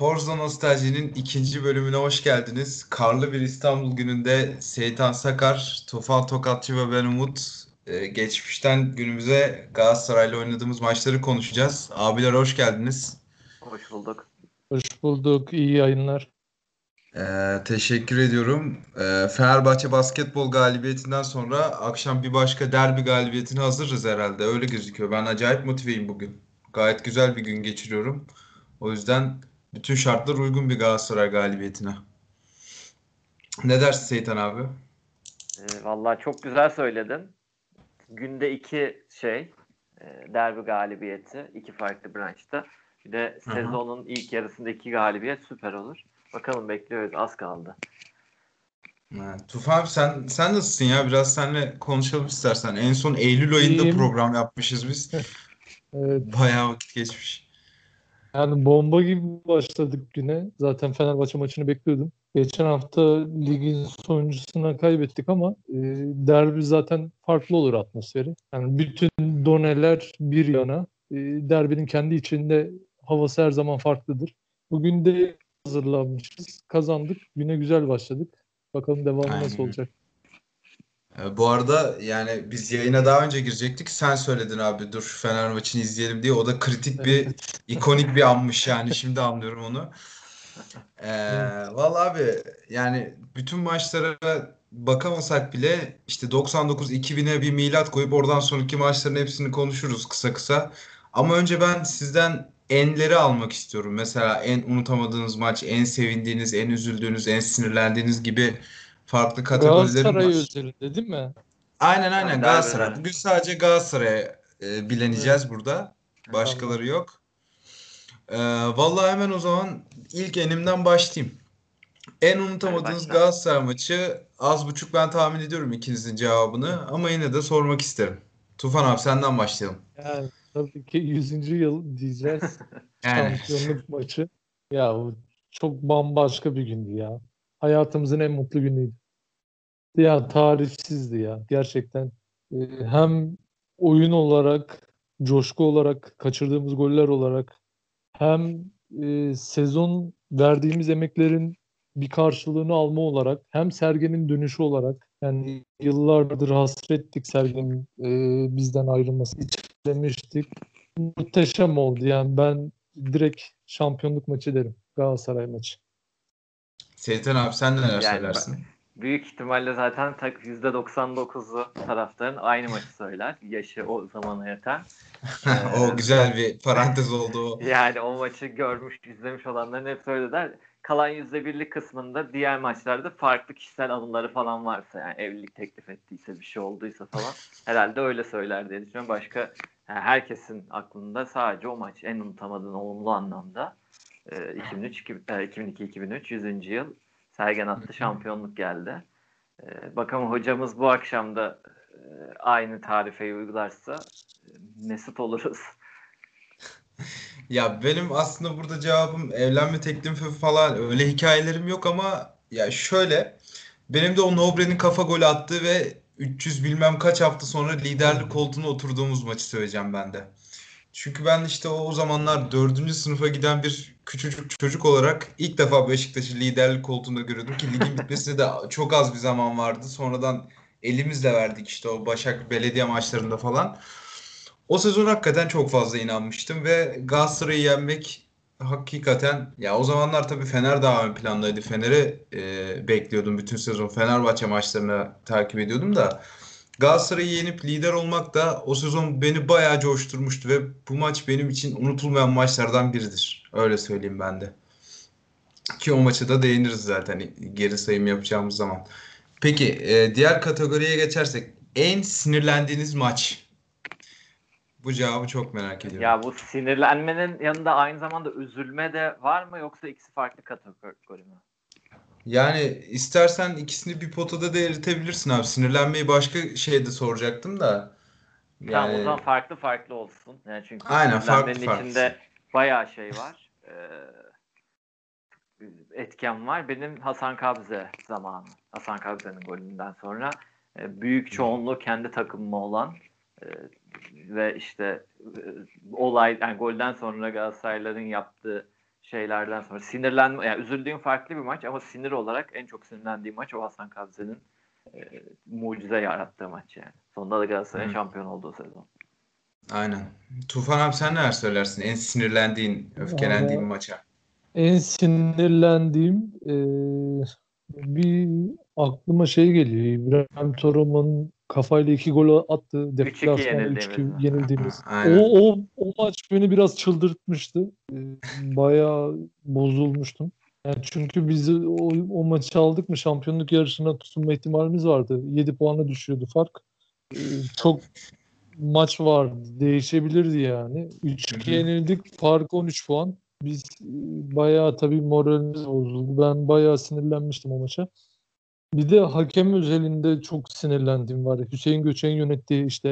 Forza Nostalji'nin ikinci bölümüne hoş geldiniz. Karlı bir İstanbul gününde Seytan Sakar, Tufan Tokatçı ve ben Umut e, geçmişten günümüze Galatasaray'la oynadığımız maçları konuşacağız. Abiler hoş geldiniz. Hoş bulduk. Hoş bulduk. İyi yayınlar. Ee, teşekkür ediyorum. Ee, Fenerbahçe basketbol galibiyetinden sonra akşam bir başka derbi galibiyetine hazırız herhalde. Öyle gözüküyor. Ben acayip motiveyim bugün. Gayet güzel bir gün geçiriyorum. O yüzden bütün şartlar uygun bir Galatasaray galibiyetine. Ne dersin Seytan abi? E, vallahi çok güzel söyledin. Günde iki şey e, derbi galibiyeti iki farklı branşta. Bir de sezonun ilk yarısında iki galibiyet süper olur. Bakalım bekliyoruz az kaldı. Ha, Tufan abi sen sen nasılsın ya? Biraz seninle konuşalım istersen. En son Eylül ayında İyiyim. program yapmışız biz. Evet, Bayağı vakit geçmiş. Yani bomba gibi başladık güne. Zaten Fenerbahçe maçını bekliyordum. Geçen hafta ligin sonuncusuna kaybettik ama e, derbi zaten farklı olur atmosferi. Yani bütün doneler bir yana. E, derbinin kendi içinde havası her zaman farklıdır. Bugün de hazırlanmışız. Kazandık. Güne güzel başladık. Bakalım devamı Aynen. nasıl olacak. Ee, Bu arada yani biz yayına daha önce girecektik. Sen söyledin abi dur Fener maçını izleyelim diye. O da kritik bir, ikonik bir anmış yani. Şimdi anlıyorum onu. Ee, vallahi abi yani bütün maçlara bakamasak bile işte 99-2000'e bir milat koyup oradan sonraki maçların hepsini konuşuruz kısa kısa. Ama önce ben sizden enleri almak istiyorum. Mesela en unutamadığınız maç, en sevindiğiniz, en üzüldüğünüz, en sinirlendiğiniz gibi farklı kategorilerim Galatasaray var. özelinde değil mi? Aynen aynen Tabii, Galatasaray. derbiler. Bugün sadece Galatasaray'a e, bileneceğiz burada. Başkaları yok. Ee, vallahi hemen o zaman ilk enimden başlayayım. En unutamadığınız. Galatasaray maçı az buçuk ben tahmin ediyorum ikinizin cevabını ama yine de sormak isterim. Tufan abi senden başlayalım. Yani tabii ki 100. yıl diyeceğiz. Yani Şampiyonluk maçı. Ya çok bambaşka bir gündü ya. Hayatımızın en mutlu günüydü. Ya tarifsizdi ya. Gerçekten e, hem oyun olarak, coşku olarak, kaçırdığımız goller olarak hem e, sezon verdiğimiz emeklerin bir karşılığını alma olarak hem Sergen'in dönüşü olarak yani yıllardır hasrettik Sergen'in e, bizden ayrılması içlemiştik. Muhteşem oldu yani ben direkt şampiyonluk maçı derim. Galatasaray maçı. Seyiten abi sen neler Yani söylersin? Büyük ihtimalle zaten tak %99'u taraftarın aynı maçı söyler. Yaşı o zamana yeter. O güzel bir parantez oldu. Yani o maçı görmüş, izlemiş olanların hep öyle der. Kalan yüzde birlik kısmında diğer maçlarda farklı kişisel anıları falan varsa yani evlilik teklif ettiyse bir şey olduysa falan herhalde öyle söyler diye düşünüyorum. Başka yani herkesin aklında sadece o maç en unutamadığın olumlu anlamda e, 2003 iki- e, 2002 2003 100. yıl Sergen attı şampiyonluk geldi. E, bakalım hocamız bu akşam da e, aynı tarifeyi uygularsa e, mesut oluruz. Ya benim aslında burada cevabım evlenme teklifi falan öyle hikayelerim yok ama ya şöyle benim de o Nobre'nin kafa golü attığı ve 300 bilmem kaç hafta sonra liderlik koltuğuna oturduğumuz maçı söyleyeceğim ben de. Çünkü ben işte o, o zamanlar 4. sınıfa giden bir küçücük çocuk olarak ilk defa Beşiktaş'ı liderlik koltuğunda görüyordum ki ligin bitmesine de çok az bir zaman vardı. Sonradan elimizle verdik işte o Başak Belediye maçlarında falan. O sezon hakikaten çok fazla inanmıştım ve Galatasaray'ı yenmek hakikaten ya o zamanlar tabii Fener daha ön plandaydı. Fener'i e, bekliyordum bütün sezon. Fenerbahçe maçlarını takip ediyordum da Galatasaray'ı yenip lider olmak da o sezon beni bayağı coşturmuştu ve bu maç benim için unutulmayan maçlardan biridir. Öyle söyleyeyim ben de. Ki o maçı da değiniriz zaten geri sayım yapacağımız zaman. Peki e, diğer kategoriye geçersek en sinirlendiğiniz maç. Bu cevabı çok merak ediyorum. Ya bu sinirlenmenin yanında aynı zamanda üzülme de var mı yoksa ikisi farklı kategori mi? Yani istersen ikisini bir potada da eritebilirsin abi. Sinirlenmeyi başka şeyde soracaktım da. Tamam o Yani zaman farklı farklı olsun. Yani çünkü Aynen, farklı farklı. içinde bayağı şey var. Ee, etken var. Benim Hasan Kabze zamanı. Hasan Kabze'nin golünden sonra e, büyük çoğunluğu kendi takımıma olan e, ve işte e, olay yani golden sonra Galatasaraylıların yaptığı şeylerden sonra sinirlenme yani üzüldüğüm farklı bir maç ama sinir olarak en çok sinirlendiğim maç o Hasan Kabze'nin e, mucize yarattığı maç yani. Sonunda da Galatasaray'ın şampiyon olduğu sezon. Aynen. Tufan abi sen neler söylersin? En sinirlendiğin, öfkelendiğin Valla- maça. En sinirlendiğim eee, bir aklıma şey geliyor. İbrahim Toraman'ın kafayla iki gol attığı deplasmanda yenildiğimiz 3-2 mi? yenildiğimiz. Aynen. O, o, o maç beni biraz çıldırtmıştı. Ee, Bayağı bozulmuştum. Yani çünkü biz o, o maçı aldık mı şampiyonluk yarışına tutunma ihtimalimiz vardı. 7 puana düşüyordu fark. Ee, Çok maç vardı. Değişebilirdi yani. 3-2 Hı hı. yenildik. Fark 13 puan. Biz e, bayağı tabii moralimiz bozuldu. Ben bayağı sinirlenmiştim o maça. Bir de hakem özelinde çok sinirlendiğim var. Hüseyin Göçek'in yönettiği işte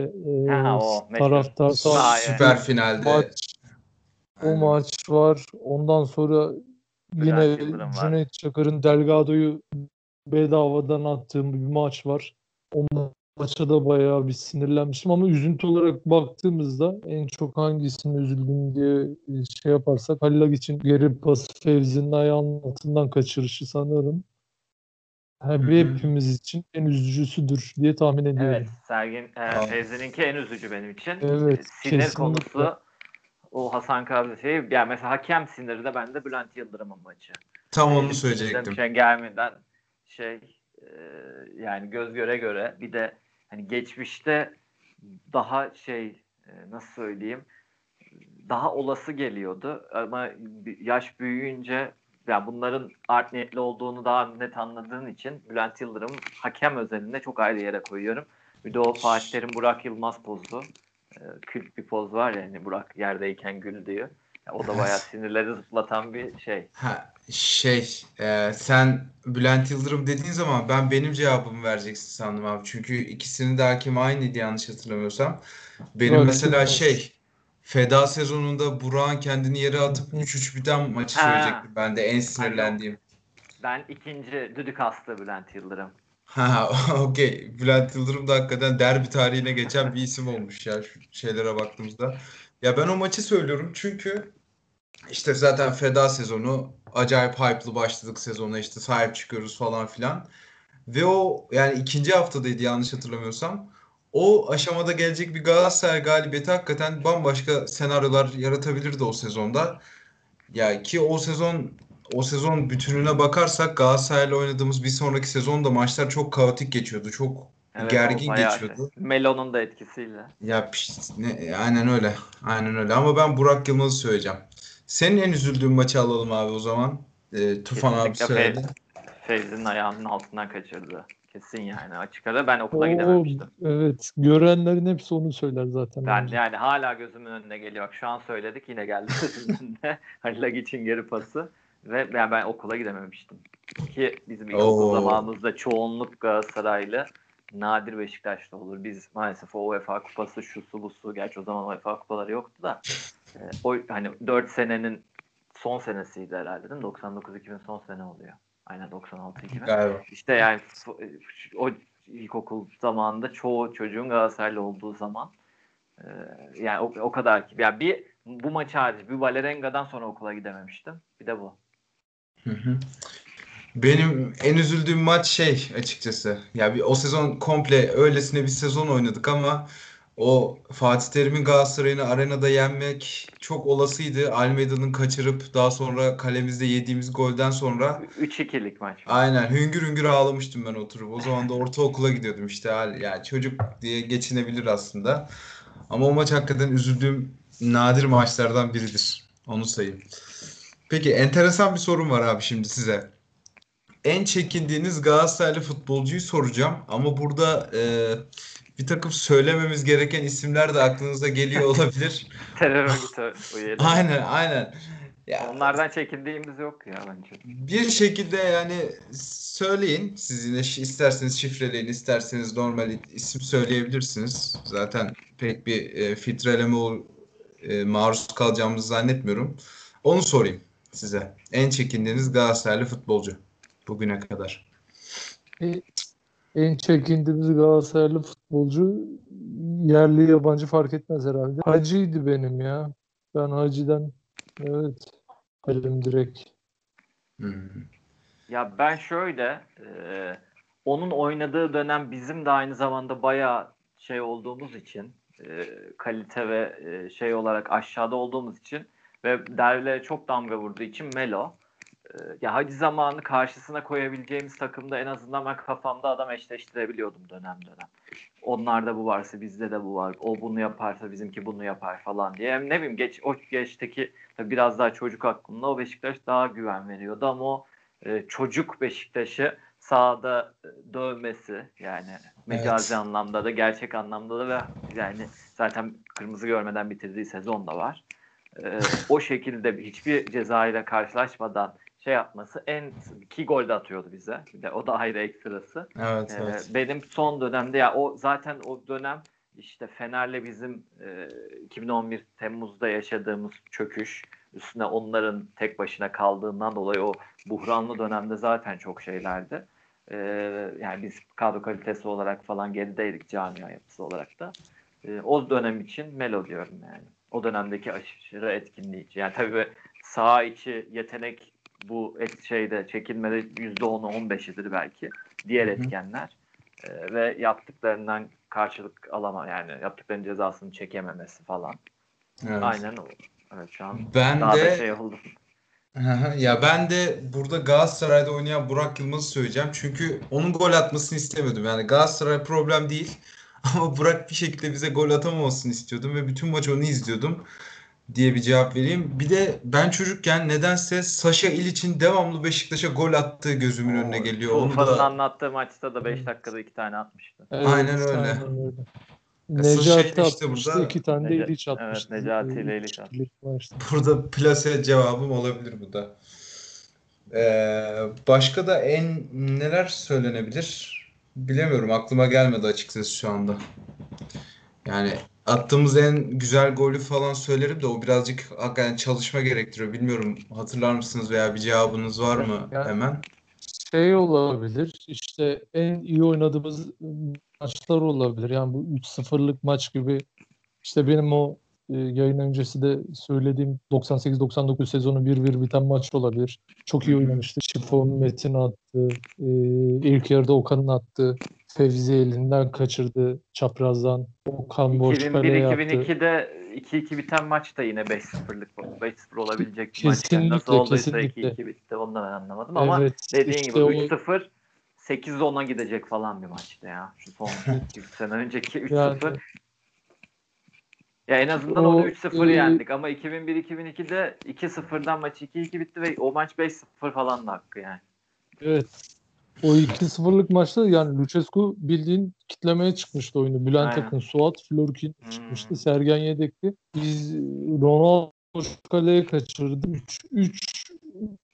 e, Ha, o taraftar. Süper finalde. maç o maç var. Ondan sonra yine. Cüneyt Çakır'ın Delgado'yu bedavadan attığı bir maç var. O maça da bayağı bir sinirlenmiştim ama üzüntü olarak baktığımızda en çok hangisine üzüldüm diye şey yaparsak Halil için geri pas Fevzi'nin ayağının altından kaçırışı sanırım. Hem hı. hepimiz için en üzücüsüdür diye tahmin ediyorum. Evet, Sergin e. Fevzi'ninki en üzücü benim için. Evet, Sinir kesinlikle. konusu o Hasan Kabze şeyi. Yani mesela hakem siniri de bende Bülent Yıldırım'ın maçı. Tam onu Bizim söyleyecektim. şey gelmeden şey e, yani göz göre göre bir de hani geçmişte daha şey e, nasıl söyleyeyim daha olası geliyordu ama bir- yaş büyüyünce ya bunların art niyetli olduğunu daha net anladığın için Bülent Yıldırım hakem özelinde çok ayrı yere koyuyorum. Bir de o Fatih Terim Burak Yılmaz pozu. E, kült bir poz var ya hani Burak yerdeyken gül diyor. Ya o da bayağı sinirleri zıplatan bir şey. Ha, şey, e, sen Bülent Yıldırım dediğin zaman ben benim cevabımı vereceksin sandım abi. Çünkü ikisinin de hakemi aynıydı yanlış hatırlamıyorsam. Benim Burak mesela şey, Feda sezonunda Burak'ın kendini yere atıp Hı. 3-3 biten maçı Ha. söyleyecektim ben de en sinirlendiğim. Ben ikinci düdük hasta Bülent Yıldırım. Ha, okey. Bülent Yıldırım da hakikaten derbi tarihine geçen bir isim olmuş ya şu şeylere baktığımızda. Ya ben o maçı söylüyorum çünkü işte zaten feda sezonu acayip hype'lı başladık sezona işte sahip çıkıyoruz falan filan. Ve o yani ikinci haftadaydı yanlış hatırlamıyorsam. O aşamada gelecek bir Galatasaray galibiyeti hakikaten bambaşka senaryolar yaratabilirdi o sezonda. Ya ki o sezon o sezon bütününe bakarsak Galatasaray'la oynadığımız bir sonraki sezonda maçlar çok kaotik geçiyordu. Çok Evet, gergin geçiyordu. şey. Melo'nun da etkisiyle. Ya ne, aynen öyle. Aynen öyle. Ama ben Burak Yılmaz'ı söyleyeceğim. Senin en üzüldüğün maçı alalım abi o zaman. Ee, Tufan abi Kesinlikle söyledi. Fevzi'nin ayağının altından kaçırdı. Kesin yani açık ara ben okula O, gidememiştim. evet, görenlerin hepsi onu söyler zaten. Ben bence. yani hala gözümün önüne geliyor. Bak şu an söyledik yine geldi gözümün önüne. Halil için geri pası. Ve ben, ben okula gidememiştim. Ki bizim ilkokul Oo. zamanımızda çoğunluk Galatasaraylı nadir Beşiktaşlı olur. Biz maalesef o UEFA kupası şusu busu gerçi o zaman UEFA kupaları yoktu da e, o hani 4 senenin son senesiydi herhalde değil mi? 99-2000 son sene oluyor. Aynen 96-2000. Galiba. İşte yani o ilkokul zamanında çoğu çocuğun Galatasaraylı olduğu zaman e, yani o, o kadar ki. Yani bir bu maç hariç bir Valerenga'dan sonra okula gidememiştim. Bir de bu. Hı hı. Benim en üzüldüğüm maç şey açıkçası. Ya bir o sezon komple öylesine bir sezon oynadık ama o Fatih Terim'in Galatasaray'ını arenada yenmek çok olasıydı. Almeida'nın kaçırıp daha sonra kalemizde yediğimiz golden sonra 3-2'lik maç. aynen hüngür hüngür ağlamıştım ben oturup. O zaman da ortaokula gidiyordum işte. Yani çocuk diye geçinebilir aslında. Ama o maç hakikaten üzüldüğüm nadir maçlardan biridir. Onu sayayım. Peki enteresan bir sorum var abi şimdi size. En çekindiğiniz Galatasaraylı futbolcuyu soracağım ama burada e, bir takım söylememiz gereken isimler de aklınıza geliyor olabilir. Terör örgütü üyeleri. Aynen aynen. Ya, Onlardan çekindiğimiz yok ya bence. bir şekilde yani söyleyin. Siz yine isterseniz şifreleyin, isterseniz normal isim söyleyebilirsiniz. Zaten pek bir e, filtreleme ol- e, maruz kalacağımızı zannetmiyorum. Onu sorayım size. En çekindiğiniz Galatasaraylı futbolcu bugüne kadar. E, En çekindiğimiz Galatasaraylı futbolcu yerli yabancı fark etmez herhalde. Hacı'ydı benim ya. Ben Hacı'dan evet Halim direkt. Ya ben şöyle e, onun oynadığı dönem bizim de aynı zamanda bayağı şey olduğumuz için e, kalite ve e, şey olarak aşağıda olduğumuz için ve derbilere çok damga vurduğu için Melo ya hadi zamanı karşısına koyabileceğimiz takımda en azından ben kafamda adam eşleştirebiliyordum dönem dönem. Onlarda bu varsa bizde de bu var. O bunu yaparsa bizimki bunu yapar falan diye. Hem ne bileyim geç o geçteki biraz daha çocuk aklımda o Beşiktaş daha güven veriyordu ama o e, çocuk Beşiktaş'ı sahada e, dövmesi yani mecazi Evet. anlamda da gerçek anlamda da ve yani zaten kırmızı görmeden bitirdiği sezon da var. E, o şekilde hiçbir ceza ile karşılaşmadan şey yapması en iki gol de atıyordu bize. De o da ayrı ekstrası. Evet, Ee, evet. benim son dönemde ya o zaten o dönem işte Fener'le bizim e, 2011 Temmuz'da yaşadığımız çöküş üstüne onların tek başına kaldığından dolayı o buhranlı dönemde zaten çok şeylerdi. Ee, yani biz kadro kalitesi olarak falan gerideydik camia yapısı olarak da. Ee, o dönem için Melo diyorum yani. O dönemdeki aşırı etkinliği için. Yani tabii sağ içi yetenek bu et şeyde çekilmede %10'u 15'idir belki. Diğer etkenler. Ee, ve yaptıklarından karşılık alama yani yaptıklarının cezasını çekememesi falan. Evet. Aynen o. Evet şu an Ben daha da de şey oldu. Hı hı. Ya ben de burada Galatasaray'da oynayan Burak Yılmaz'ı söyleyeceğim. Çünkü onun gol atmasını istemiyordum. Yani Galatasaray problem değil. Ama Burak bir şekilde bize gol atamamasını istiyordum ve bütün maç onu izliyordum diye bir cevap vereyim. Bir de ben çocukken nedense Saşa İliç'in devamlı Beşiktaş'a gol attığı gözümün önüne geliyor. Onu Tufan'ın da anlattığı maçta da 5 dakikada 2 tane atmıştı. Evet, Aynen öyle. de Necati işte atmıştı. burada- iki tane de Neca- İliç atmıştı. evet, Necati ile İliç maçta. burada plase cevabım olabilir bu da. Ee, başka da en neler söylenebilir? Bilemiyorum. Aklıma gelmedi açıkçası şu anda. Yani attığımız en güzel golü falan söylerim de o birazcık hakikaten çalışma gerektiriyor. Bilmiyorum hatırlar mısınız veya bir cevabınız var mı Yani- hemen? Şey olabilir. işte en iyi oynadığımız maçlar olabilir. Yani bu 3-0'lık maç gibi işte benim o e, yayın öncesi de söylediğim 98-99 sezonu 1-1 biten maç olabilir. Çok iyi oynamıştı. Şifon Metin attı. E, ilk yarıda Okan'ın attı. Fevzi elinden kaçırdı çaprazdan. Okan yaptı. 2001-2002'de 2-2 biten maç da yine 5-0'lık 5-0 olabilecek bir maç. Yani nasıl olduysa kesinlikle. 2-2 bitti. Ondan ben anlamadım ama Evet, dediğin işte gibi o 3-0 8-10'a gidecek falan bir maçtı ya. Şu son 2 sene önceki 3-0. yani Ya en azından O, orada 3-0 e, yendik ama 2001-2002'de 2-0'dan maç 2-2 bitti ve o maç 5-0 falan da hakkı yani. Evet. O 2-0'lık maçta yani Lucescu bildiğin kitlemeye çıkmıştı oyunu. Bülent Aynen. Akın, Suat, Florkin Hmm. çıkmıştı. Sergen yedekti. Biz Ronaldo kaleye kaçırdı. 3 3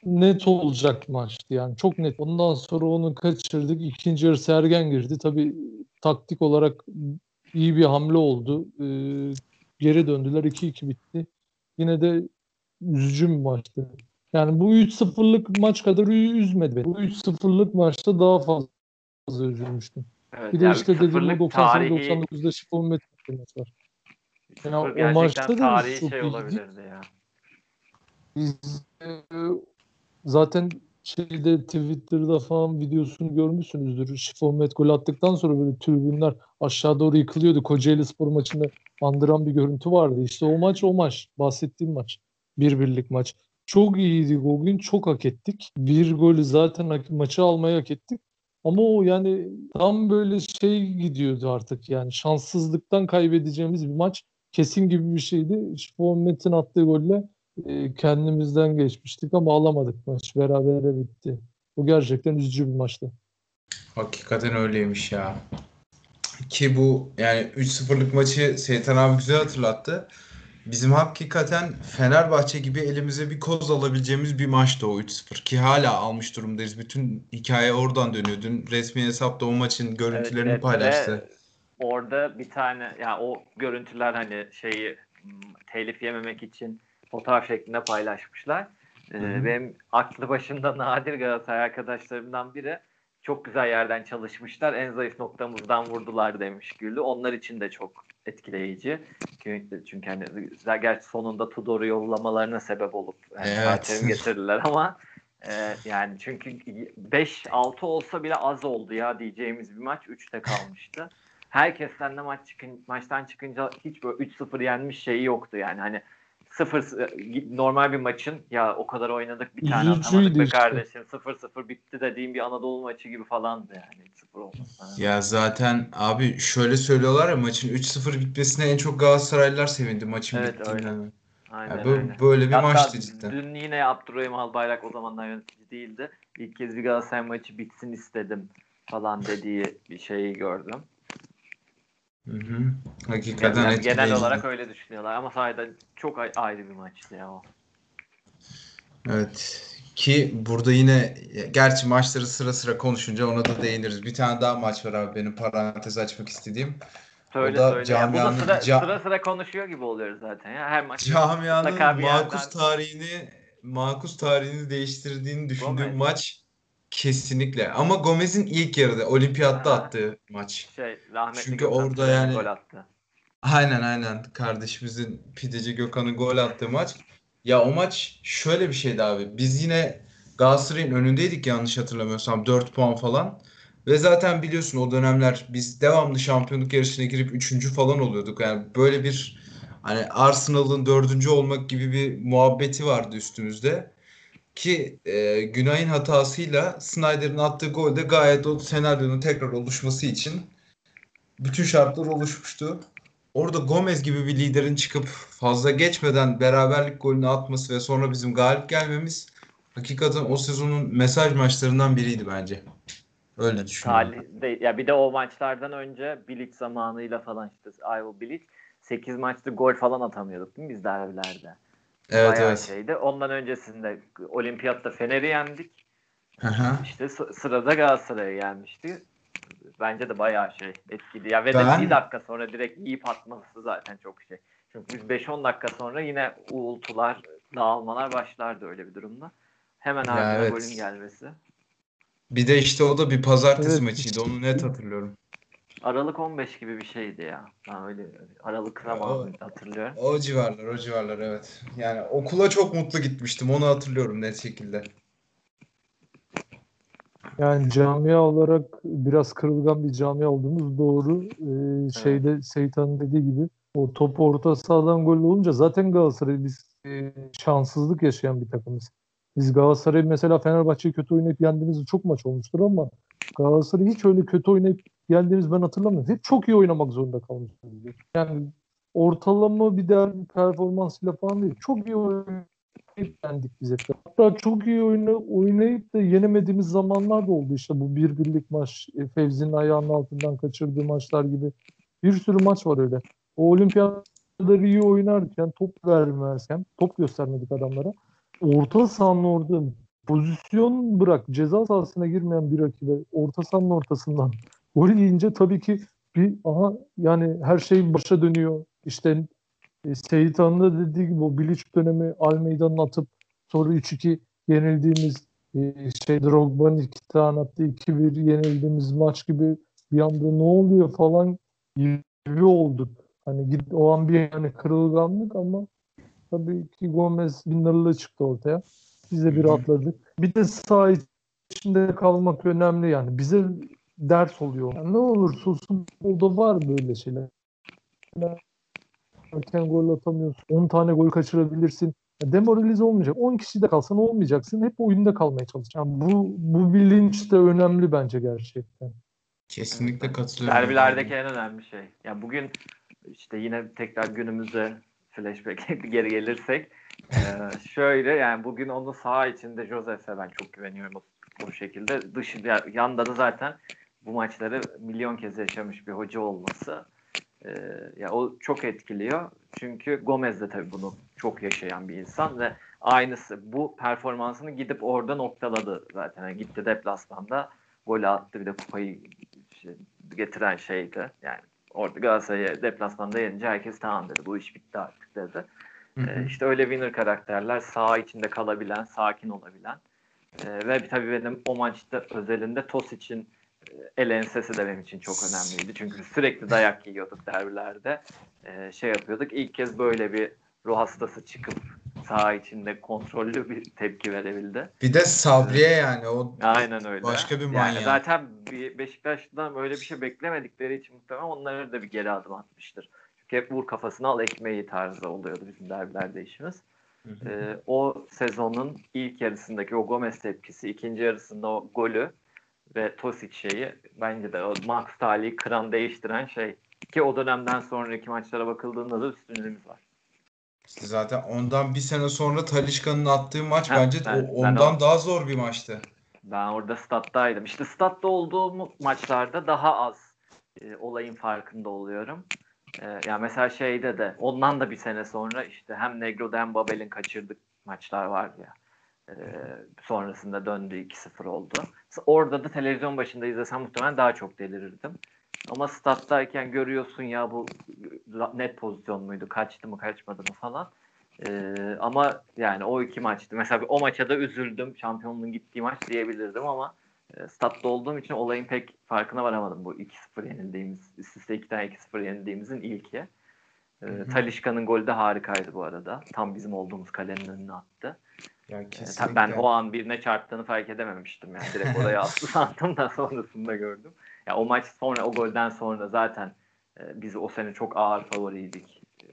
net olacak maçtı yani. Çok net. Ondan sonra onu kaçırdık. İkinci yarı Sergen girdi. Tabii taktik olarak iyi bir hamle oldu. Ee, geri döndüler. 2-2 bitti. Yine de üzücü bir maçtı. Yani bu 3-0'lık maç kadar üzmedi beni. Bu 3-0'lık maçta daha fazla üzülmüştüm. Evet, Bir de yani işte dediğim o 3-0'lık tarihi 98-99'da Şifon Metin maç var. 3-0 Yani o maçta da çok şey olabilirdi ya. Biz e, zaten şeyde Twitter'da falan videosunu görmüşsünüzdür. Şifon Met gol attıktan sonra böyle tribünler aşağı doğru yıkılıyordu. Kocaeli Spor maçını andıran bir görüntü vardı. İşte o maç o maç. Bahsettiğim maç. Bir birlik maç. Çok iyiydik o gün. Çok hak ettik. Bir golü zaten maçı almayı hak ettik. Ama o yani tam böyle şey gidiyordu artık yani şanssızlıktan kaybedeceğimiz bir maç kesin gibi bir şeydi. Şifon Met'in attığı golle e, kendimizden geçmiştik ama alamadık maç. Berabere bitti. Bu gerçekten üzücü bir maçtı. Hakikaten öyleymiş ya. Ki bu yani 3-0'lık maçı Seytan abi güzel hatırlattı. Bizim hakikaten Fenerbahçe gibi elimize bir koz alabileceğimiz bir maçtı o 3-0 ki hala almış durumdayız. Bütün hikaye oradan dönüyor. Dün resmi hesapta o maçın görüntülerini Evet, paylaştı. Orada bir tane ya o görüntüler hani şeyi m, telif yememek için fotoğraf şeklinde paylaşmışlar. Ee, benim aklı başında nadir Galatasaray arkadaşlarımdan biri çok güzel yerden çalışmışlar. En zayıf noktamızdan vurdular demiş Güllü. Onlar için de çok etkileyici. Çünkü, çünkü hani gerçi sonunda Tudor'u yollamalarına sebep olup yani Evet. getirdiler ama e, yani çünkü 5-6 olsa bile az oldu ya diyeceğimiz bir maç 3'te kalmıştı. Herkesten de maç çıkın, maçtan çıkınca hiç böyle 3-0 yenmiş şeyi yoktu yani hani 0 normal bir maçın ya o kadar oynadık bir tane Üzücüydü atamadık be işte. kardeşim 0-0 bitti dediğim bir Anadolu maçı gibi falandı yani 0 olması. Ya zaten abi şöyle söylüyorlar ya maçın 3-0 bitmesine en çok Galatasaraylılar sevindi maçın Evet, bittiğinden. Aynen Ya böyle, öyle. böyle bir Hatta maçtı cidden. dün yine Abdurrahim Albayrak o zamanlar yönetici değildi. İlk kez bir Galatasaray maçı bitsin istedim falan dediği bir şeyi gördüm. Hı hı. Hakikaten Yani genel olarak öyle düşünüyorlar ama sahiden çok ay- ayrı bir maçtı ya o. Evet. Ki burada yine gerçi maçları sıra sıra konuşunca ona da değiniriz. Bir tane daha maç var abi benim parantez açmak istediğim. Söyle O da söyle. Yani bu da camianın- sıra, ca- sıra sıra konuşuyor gibi oluyoruz zaten ya. Her maç Camianın makus yerden- tarihini makus tarihini değiştirdiğini düşündüğüm maç kesinlikle. Ama Gomez'in ilk yarıda olimpiyatta Ha. attığı maç. şey rahmetli Çünkü Gökhan orada yani- gol attı. Aynen aynen kardeşimizin pideci Gökhan'ın gol attığı maç. Ya o maç şöyle bir şeydi abi. Biz yine Galatasaray'ın önündeydik yanlış hatırlamıyorsam 4 puan falan. Ve zaten biliyorsun o dönemler biz devamlı şampiyonluk yarışına girip 3. falan oluyorduk. Yani böyle bir hani Arsenal'ın 4. olmak gibi bir muhabbeti vardı üstümüzde. Ki e, Günay'ın hatasıyla Snyder'in attığı golde gayet o senaryonun tekrar oluşması için bütün şartlar oluşmuştu. Orada Gomez gibi bir liderin çıkıp fazla geçmeden beraberlik golünü atması ve sonra bizim galip gelmemiz hakikaten o sezonun mesaj maçlarından biriydi bence. Öyle düşünüyorum. Talih ya bir de o maçlardan önce Bilic zamanıyla falan işte Ivo Bilic 8 maçta gol falan atamıyorduk değil mi biz derbilerde? Evet Bayağı evet. şeydi. Ondan öncesinde olimpiyatta Fener'i yendik. Hı hı. İşte sı- sırada Galatasaray'a gelmişti. Bence de bayağı şey etkili. Ya ve Ben- de bir dakika sonra direkt yiyip atması zaten çok şey. Çünkü biz 5-10 dakika sonra yine uğultular, dağılmalar başlardı öyle bir durumda. Hemen Ya ardına evet. golün gelmesi. Bir de işte o da bir pazartesi Evet. maçıydı. Onu net hatırlıyorum. Aralık 15 gibi bir şeydi ya. Ben öyle Aralık zamanı hatırlıyorum. O civarlar, o civarlar evet. Yani okula çok mutlu gitmiştim. Onu hatırlıyorum net şekilde. Yani camia olarak biraz kırılgan bir camia olduğumuz doğru. Ee, şeyde Seytan'ın dediği gibi o top orta sahadan gol olunca zaten Galatasaray biz e, şanssızlık yaşayan bir takımız. Biz Galatasaray mesela Fenerbahçe'yi kötü oynayıp yendiğimiz çok maç olmuştur ama Galatasaray hiç öyle kötü oynayıp yendiğimiz ben hatırlamıyorum. Hep çok iyi oynamak zorunda kalmışız. Yani ortalama bir değer performansıyla falan değil. Çok iyi oynayıp biz hep. Hatta çok iyi oyna, oynayıp da yenemediğimiz zamanlar da oldu. İşte bu bir birlik maç, e, Fevzi'nin ayağının altından kaçırdığı maçlar gibi. Bir sürü maç var öyle. O olimpiyatları iyi oynarken, top vermezken, top göstermedik adamlara. Orta sahanın orada pozisyon bırak, ceza sahasına girmeyen bir rakibe orta sahanın ortasından gol yiyince tabii ki bir aha yani her şey başa dönüyor. İşte e, Seyit Han'ın da dediği gibi o Bilic dönemi Almeida'nın atıp sonra 3-2 yenildiğimiz e, şey Drogba'nın iki tane attı 2-1 yenildiğimiz maç gibi bir anda ne oluyor falan gibi olduk. Hani git o an bir yani kırılganlık ama tabii ki Gomez binlerle çıktı ortaya. Biz de bir atladık. Bir de saha içinde kalmak önemli yani. Bize ders oluyor. Yani ne olursa olsun futbolda var böyle şeyler. Erken gol atamıyorsun. 10 tane gol kaçırabilirsin. Ya Demoralize olmayacak. 10 kişi de kalsan olmayacaksın. Hep oyunda kalmaya çalışacaksın. Yani bu, bu bilinç de önemli bence gerçekten. Kesinlikle katılıyorum. Derbilerdeki en önemli şey. Ya bugün işte yine tekrar günümüze flashback'e bir geri gelirsek eee, şöyle yani bugün onu saha içinde Josef'e ben çok güveniyorum o, bu şekilde. Dışı, ya, yanda da zaten bu maçları milyon kez yaşamış bir hoca olması eee, ya o çok etkiliyor. Çünkü Gomez de tabii bunu çok yaşayan bir insan ve aynısı bu performansını gidip orada noktaladı zaten. Yani gitti deplasmanda gol attı bir de kupayı işte getiren şeydi. Yani orada Galatasaray'ı deplasmanda yenince herkes tamam dedi. Bu iş bitti artık dedi. Hı hı. İşte öyle winner karakterler, saha içinde kalabilen, sakin olabilen. E, ve tabii benim o maçta özelinde Tos için e, el ensesi de benim için çok önemliydi. Çünkü sürekli dayak yiyorduk derbilerde. E, şey yapıyorduk. İlk kez böyle bir ruh hastası çıkıp saha içinde kontrollü bir tepki verebildi. Bir de Sabriye yani o Aynen öyle. başka bir Yani manyak. zaten bir Beşiktaş'tan böyle bir şey beklemedikleri için muhtemelen onları da bir geri adım atmıştır. Çünkü hep vur kafasına al ekmeği tarzı oluyordu bizim derbilerde işimiz. Hı hı. Ee, o sezonun ilk yarısındaki o Gomez tepkisi, ikinci yarısında o golü ve Tosic şeyi bence de o Max Tali'yi kıran değiştiren şey. Ki o dönemden sonraki maçlara bakıldığında da üstünlüğümüz var. İşte zaten ondan bir sene sonra Talişka'nın attığı maç Ha, bence ben- o- ben ondan o- daha zor bir maçtı. Ben orada stat'taydım. İşte statta olduğum maçlarda daha az e, olayın farkında oluyorum. E, yani mesela şeyde de ondan da bir sene sonra işte hem Negro'da hem Babel'in kaçırdık maçlar var ya. E, sonrasında döndü 2-0 oldu. Orada da televizyon başında izlesem muhtemelen daha çok delirirdim. Ama stat'tayken görüyorsun ya bu net pozisyon muydu, kaçtı mı, kaçmadı mı falan. Ee, ama yani o iki maçtı. Mesela o maça da üzüldüm. Şampiyonluğun gittiği maç diyebilirdim ama e, statta olduğum için olayın pek farkına varamadım bu 2-0 yenildiğimiz, üst üste 2 tane 2-0 yenildiğimizin ilki. Ee. Talişka'nın golü de harikaydı bu arada. Tam bizim olduğumuz kalenin önüne attı. Ya Ee, kesinlikle. tabii ben o an birine çarptığını fark edememiştim yani. Direkt oraya attı sandım da sonrasında gördüm. Ya o maç sonra o golden sonra zaten e, biz o sene çok ağır favoriydik. E,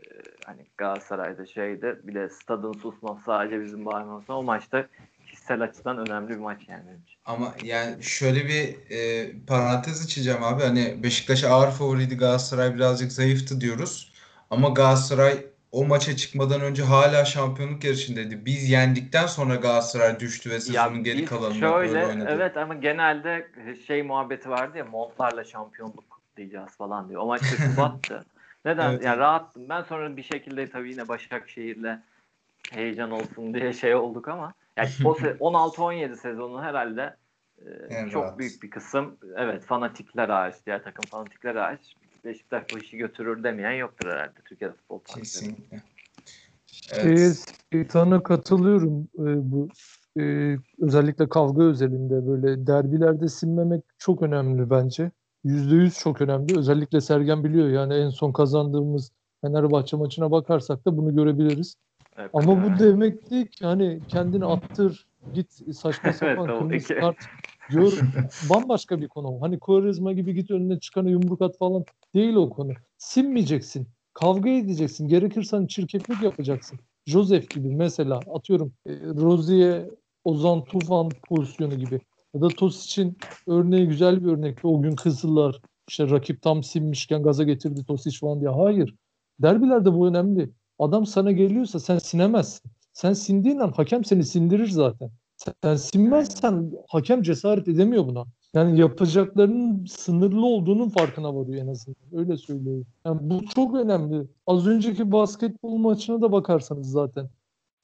hani Galatasaray'da şeyde bir de stadın susması sadece bizim bağırması o maçta kişisel açıdan önemli bir maç yani. Ama yani şöyle bir e, parantez açacağım abi. Hani Beşiktaş ağır favoriydi, Galatasaray birazcık zayıftı diyoruz. Ama Galatasaray o maça çıkmadan önce hala şampiyonluk yarışındaydı. Biz yendikten sonra Galatasaray düştü ve sezonun geri biz kalanında böyle şöyle oynadı. evet ama genelde şey muhabbeti vardı ya montlarla şampiyonluk kutlayacağız falan diyor. O maçta Şubat'tı. Neden? Evet, yani rahattım. Ben sonra bir şekilde tabii yine Başakşehir'le heyecan olsun diye şey olduk ama yani o se- 16-17 sezonu herhalde e, çok rahat. büyük bir kısım evet fanatikler hariç diğer takım fanatikler hariç Beşiktaş bu işi götürür demeyen yoktur herhalde Türkiye'de futbol tarihinde. Kesinlikle. Şeye Evet. Seytan'a katılıyorum. Ee, bu e, özellikle kavga özelinde böyle derbilerde sinmemek çok önemli bence. Yüzde yüz çok önemli. Özellikle Sergen biliyor yani en son kazandığımız Fenerbahçe maçına bakarsak da bunu görebiliriz. Evet, Ama evet. bu demek değil ki hani kendini attır git saçma Evet, sapan kırmızı iki- kart gör bambaşka bir konu. Hani Quaresma gibi git önüne çıkana yumruk at falan değil o konu. Sinmeyeceksin. Kavga edeceksin. Gerekirse hani çirkeflik yapacaksın. Joseph gibi mesela atıyorum e, Rozier, Ozan Tufan pozisyonu gibi. Ya da Tosic'in örneği güzel bir örnekti. O gün kızdılar. İşte rakip tam sinmişken gaza getirdi Tosic falan diye. Hayır. Derbilerde bu önemli. Adam sana geliyorsa sen sinemezsin. Sen sindiğin an hakem seni sindirir zaten. Sen, sen sinmezsen hakem cesaret edemiyor buna. Yani yapacaklarının sınırlı olduğunun farkına varıyor en azından. Öyle söyleyeyim. Yani bu çok önemli. Az önceki basketbol maçına da bakarsanız zaten.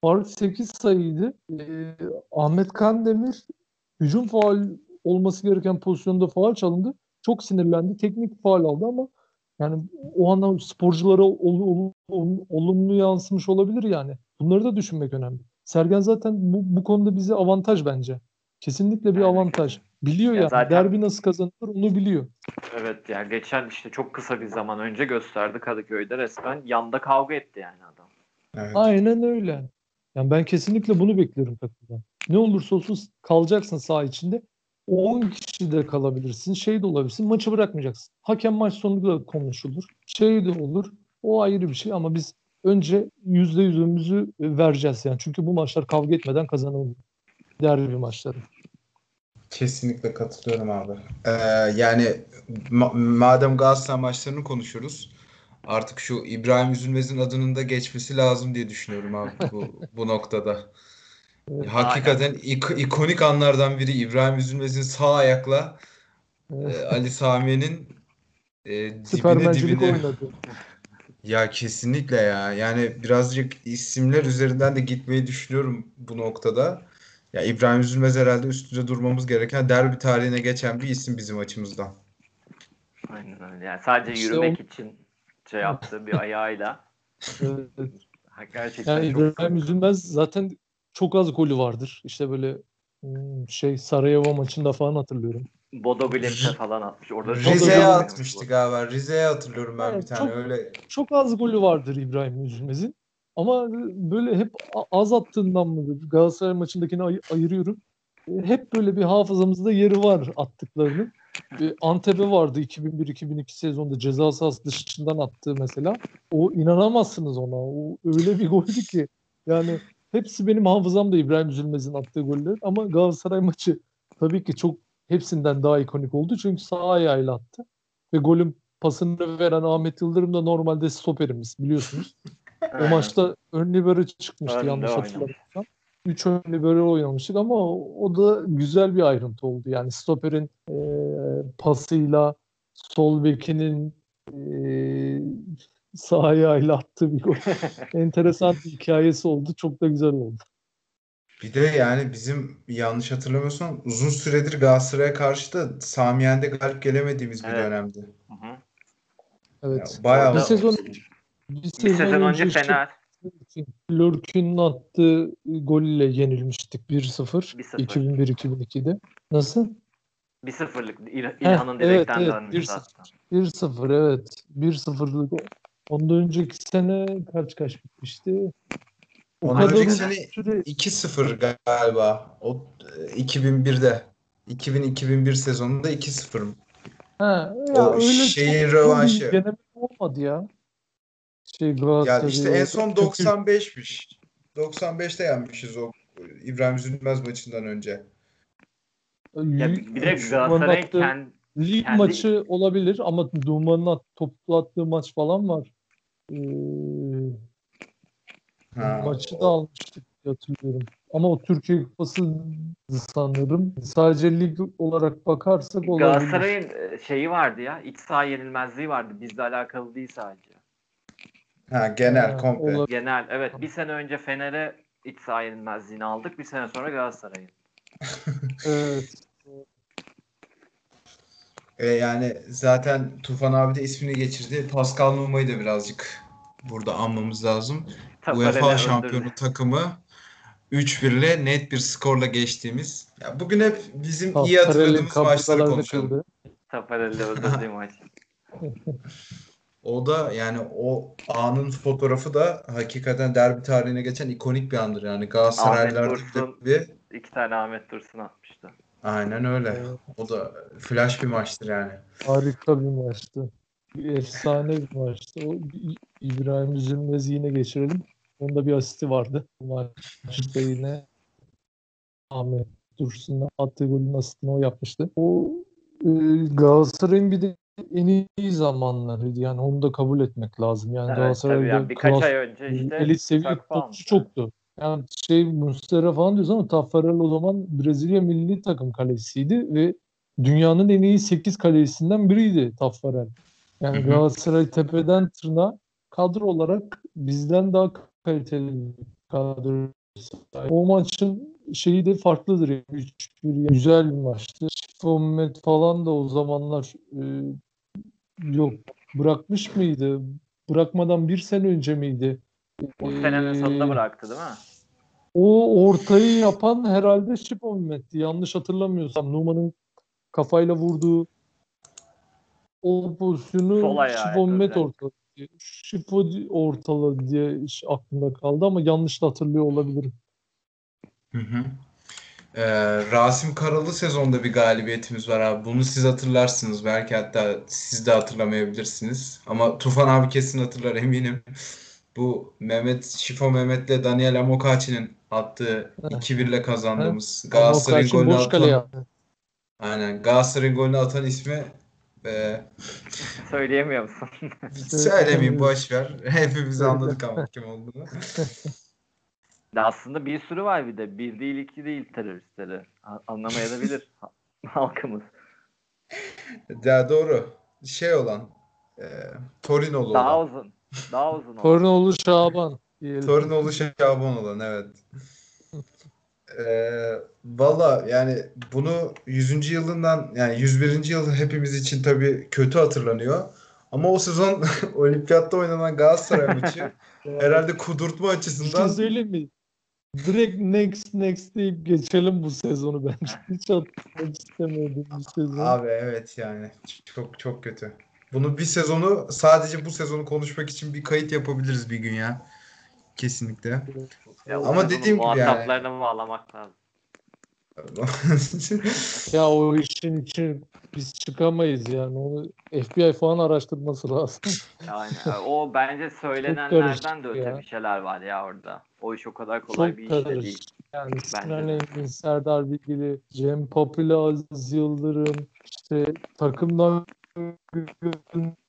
Fark 8 sayıydı. Ee, Ahmet Kandemir hücum faal olması gereken pozisyonda faal çalındı. Çok sinirlendi. Teknik faal aldı ama yani o anda sporculara ol- ol- ol- olumlu yansımış olabilir yani. Bunları da düşünmek önemli. Sergen zaten bu, bu konuda bize avantaj bence. Kesinlikle bir avantaj. Biliyor Ya yani. zaten- Derbi nasıl kazanılır onu biliyor. Evet yani geçen işte çok kısa bir zaman önce gösterdi Kadıköy'de resmen yanda kavga etti yani adam. Evet. Aynen öyle. Yani ben kesinlikle bunu bekliyorum takımdan. Ne olursa olsun kalacaksın saha içinde. 10 kişi de kalabilirsin. Şey de olabilirsin. Maçı bırakmayacaksın. Hakem maç sonunda da konuşulur. Şey de olur. O ayrı bir şey ama biz önce yüzde yüzümüzü vereceğiz yani. Çünkü bu maçlar kavga etmeden kazanılmıyor. Derbi maçları. Kesinlikle katılıyorum abi. Ee, yani ma- madem Galatasaray maçlarını konuşuyoruz, artık şu İbrahim Üzülmez'in adının da geçmesi lazım diye düşünüyorum abi bu bu noktada. Evet. Hakikaten ik- ikonik anlardan biri İbrahim Üzülmez'in sağ ayakla e, Ali Sami'nin e, dibine dibine. oynadı. Ya kesinlikle ya. Yani birazcık isimler üzerinden de gitmeyi düşünüyorum bu noktada. Ya İbrahim Üzülmez herhalde üstünde durmamız gereken derbi tarihine geçen bir isim bizim açımızdan. Aynen öyle. Yani sadece İşte yürümek için şey yaptığı bir ayağıyla gerçekten Yani çok İbrahim Üzülmez zaten çok az golü vardır. İşte böyle Hmm, Şey Sarajevo maçında falan hatırlıyorum. Bodo Glimt'e falan atmış. Orada Rize'ye atmıştı galiba. Rize'ye hatırlıyorum ben Evet, bir tane çok- öyle. Çok az golü vardır İbrahim Üzülmez'in. Ama böyle hep az attığından mıdır? Galatasaray maçındakini ay- ayırıyorum. E, Hep böyle bir hafızamızda yeri var attıklarının. E, Antep'e vardı 2001-2002 sezonda ceza sahası dışından attığı mesela. O inanamazsınız ona. O öyle bir goldü ki. Yani hepsi benim hafızamda İbrahim Üzülmez'in attığı goller. Ama Galatasaray maçı tabii ki çok hepsinden daha ikonik oldu. Çünkü sağ ayağıyla attı. Ve golün pasını veren Ahmet Yıldırım da normalde stoperimiz biliyorsunuz. O maçta ön libero çıkmıştı Önde yanlış hatırlamıyorsam. 3 ön libero oynamıştık ama o, o da güzel bir ayrıntı oldu. Yani stoperin e, pasıyla sol bekinin e, sağ ayağıyla attığı bir gol. Enteresan bir hikayesi oldu. Çok da güzel oldu. Bir de yani bizim yanlış hatırlamıyorsam uzun süredir Galatasaray'a karşı da Sami Yen'de galip gelemediğimiz bir Evet. dönemdi. Hı hı. Evet. Ya bayağı bir sezon bir Bir sezon önce Fener. Lörk'ün attığı golle yenilmiştik 1-0 1-0. 2001-2002'de. Nasıl? 1-0'lık İl- İlhan'ın evet, direkten evet, dönmüştü 1-0. hatta. 1-0 evet. 1-0'lık. Ondan önceki sene kaç kaç bitmişti? O kadar önceki sene süre 2-0 galiba. O e, 2001'de. 2000-2001 sezonunda 2-0. ha, ya O öyle şeyin rövanşı. Deneme olmadı ya. Şey Ya Galatasaray işte en son orada. 95'miş. 95'te yenmişiz o İbrahim Üzülmez maçından önce. Ya bir de attığı kendi lig kendi- maçı olabilir ama Duman'ın at, toplu attığı maç falan var. Ee, Ha, maçı da almıştık hatırlıyorum. Ama o Türkiye Kupası sanırım. Sadece lig olarak bakarsak olabilir. Galatasaray'ın e, şeyi vardı ya. iç saha yenilmezliği vardı. Bizle alakalı değil sadece. Ha, genel Ha, komple. olabilir. Genel evet bir sene önce Fener'e iç saha yenilmezliğini aldık. Bir sene sonra Galatasaray'ın. Evet. E, yani zaten Tufan abi de ismini geçirdi. Pascal Numa'yı da birazcık burada anmamız lazım. UEFA öldürdü. şampiyonu takımı 3-1 ile net bir skorla geçtiğimiz. Ya bugün hep bizim iyi hatırladığımız maçları konuşalım. kırdı. Tafarel'le öldürdüğü maç. O da yani o anın fotoğrafı da hakikaten derbi tarihine geçen ikonik bir andır. Yani Galatasaraylılar bir İki tane Ahmet Dursun atmıştı. aynen öyle. O da flash bir maçtır yani. Harika bir maçtı. Bir efsane bir maçtı. O İbrahim Üzülmez'i yine geçirelim. Onda bir asisti vardı. Maçta yine Ahmet Dursun'la attığı golün asistini o yapmıştı. O e, Galatasaray'ın bir de en iyi zamanlarıydı. Yani onu da kabul etmek lazım. Yani Evet, Galatasaray'da yani birkaç klas- ay önce işte elit seviye almışlar. çoktu. Yani şey Muslera falan diyoruz ama Taffarel o zaman Brezilya milli takım kalesiydi ve dünyanın en iyi 8 kalesinden biriydi Taffarel. Yani. Galatasaray tepeden tırnağa kadro olarak bizden daha kaliteli bir kadro. sahip. O maçın şeyi de farklıdır. Yani. 3-1 yani güzel bir maçtı. Şifomet falan da o zamanlar e, yok bırakmış mıydı? Bırakmadan bir sene önce miydi? Bu senenin sonunda Ee, bıraktı değil mi? O ortayı yapan herhalde Şipo Mehmet'ti. Yanlış hatırlamıyorsam. Numan'ın kafayla vurduğu o pozisyonu Sol ayağı Şipo Mehmet özellikle. ortaladı. Şipo ortaladı diye iş aklımda kaldı ama yanlış hatırlıyor olabilirim. Hı hı. Ee, Rasim Karalı sezonda bir galibiyetimiz var abi. Bunu siz hatırlarsınız. Belki hatta siz de hatırlamayabilirsiniz. Ama Tufan abi kesin hatırlar eminim. Bu Mehmet Şifo Mehmet'le Daniel Amokachi'nin attığı 2-1 ile kazandığımız Galatasaray'ın golünü atan yaptı. aynen Galatasaray'ın golünü atan ismi e, Söyleyemiyor musun? söylemeyeyim boş ver. Hepimiz anladık ama kim olduğunu. De aslında bir sürü var bir de. Bir değil iki değil teröristleri. A- Anlamayabilir ha- halkımız. Ya doğru. Şey olan e, Torino'lu Daha olan. uzun. Daha uzun oldu. Torinoğlu Şaban. diyelim. Torinoğlu Şaban olan evet. Ee, Valla yani bunu 100. yılından yani 101. yıl hepimiz için tabii kötü hatırlanıyor. Ama o sezon olimpiyatta oynanan Galatasaray maçı herhalde kudurtma Bir şey açısından söyleyeyim mi? direkt next next deyip geçelim bu sezonu bence. Hiç atmak istemiyordum bu sezonu. Abi evet yani çok çok kötü. Bunu bir sezonu sadece bu sezonu konuşmak için bir kayıt yapabiliriz bir gün ya. Kesinlikle. Ya, Ama dediğim gibi yani- muhataplarını bağlamak lazım. Ya o işin için biz çıkamayız yani. Onu FBI falan araştırması lazım. Yani o bence söylenenlerden de öte ya. bir şeyler var ya orada. O iş o kadar kolay Çok bir iş de değil. Yani. Sinan Engin, Serdar Bilgili, Cem Popüle, Aziz Yıldırım, işte takımdan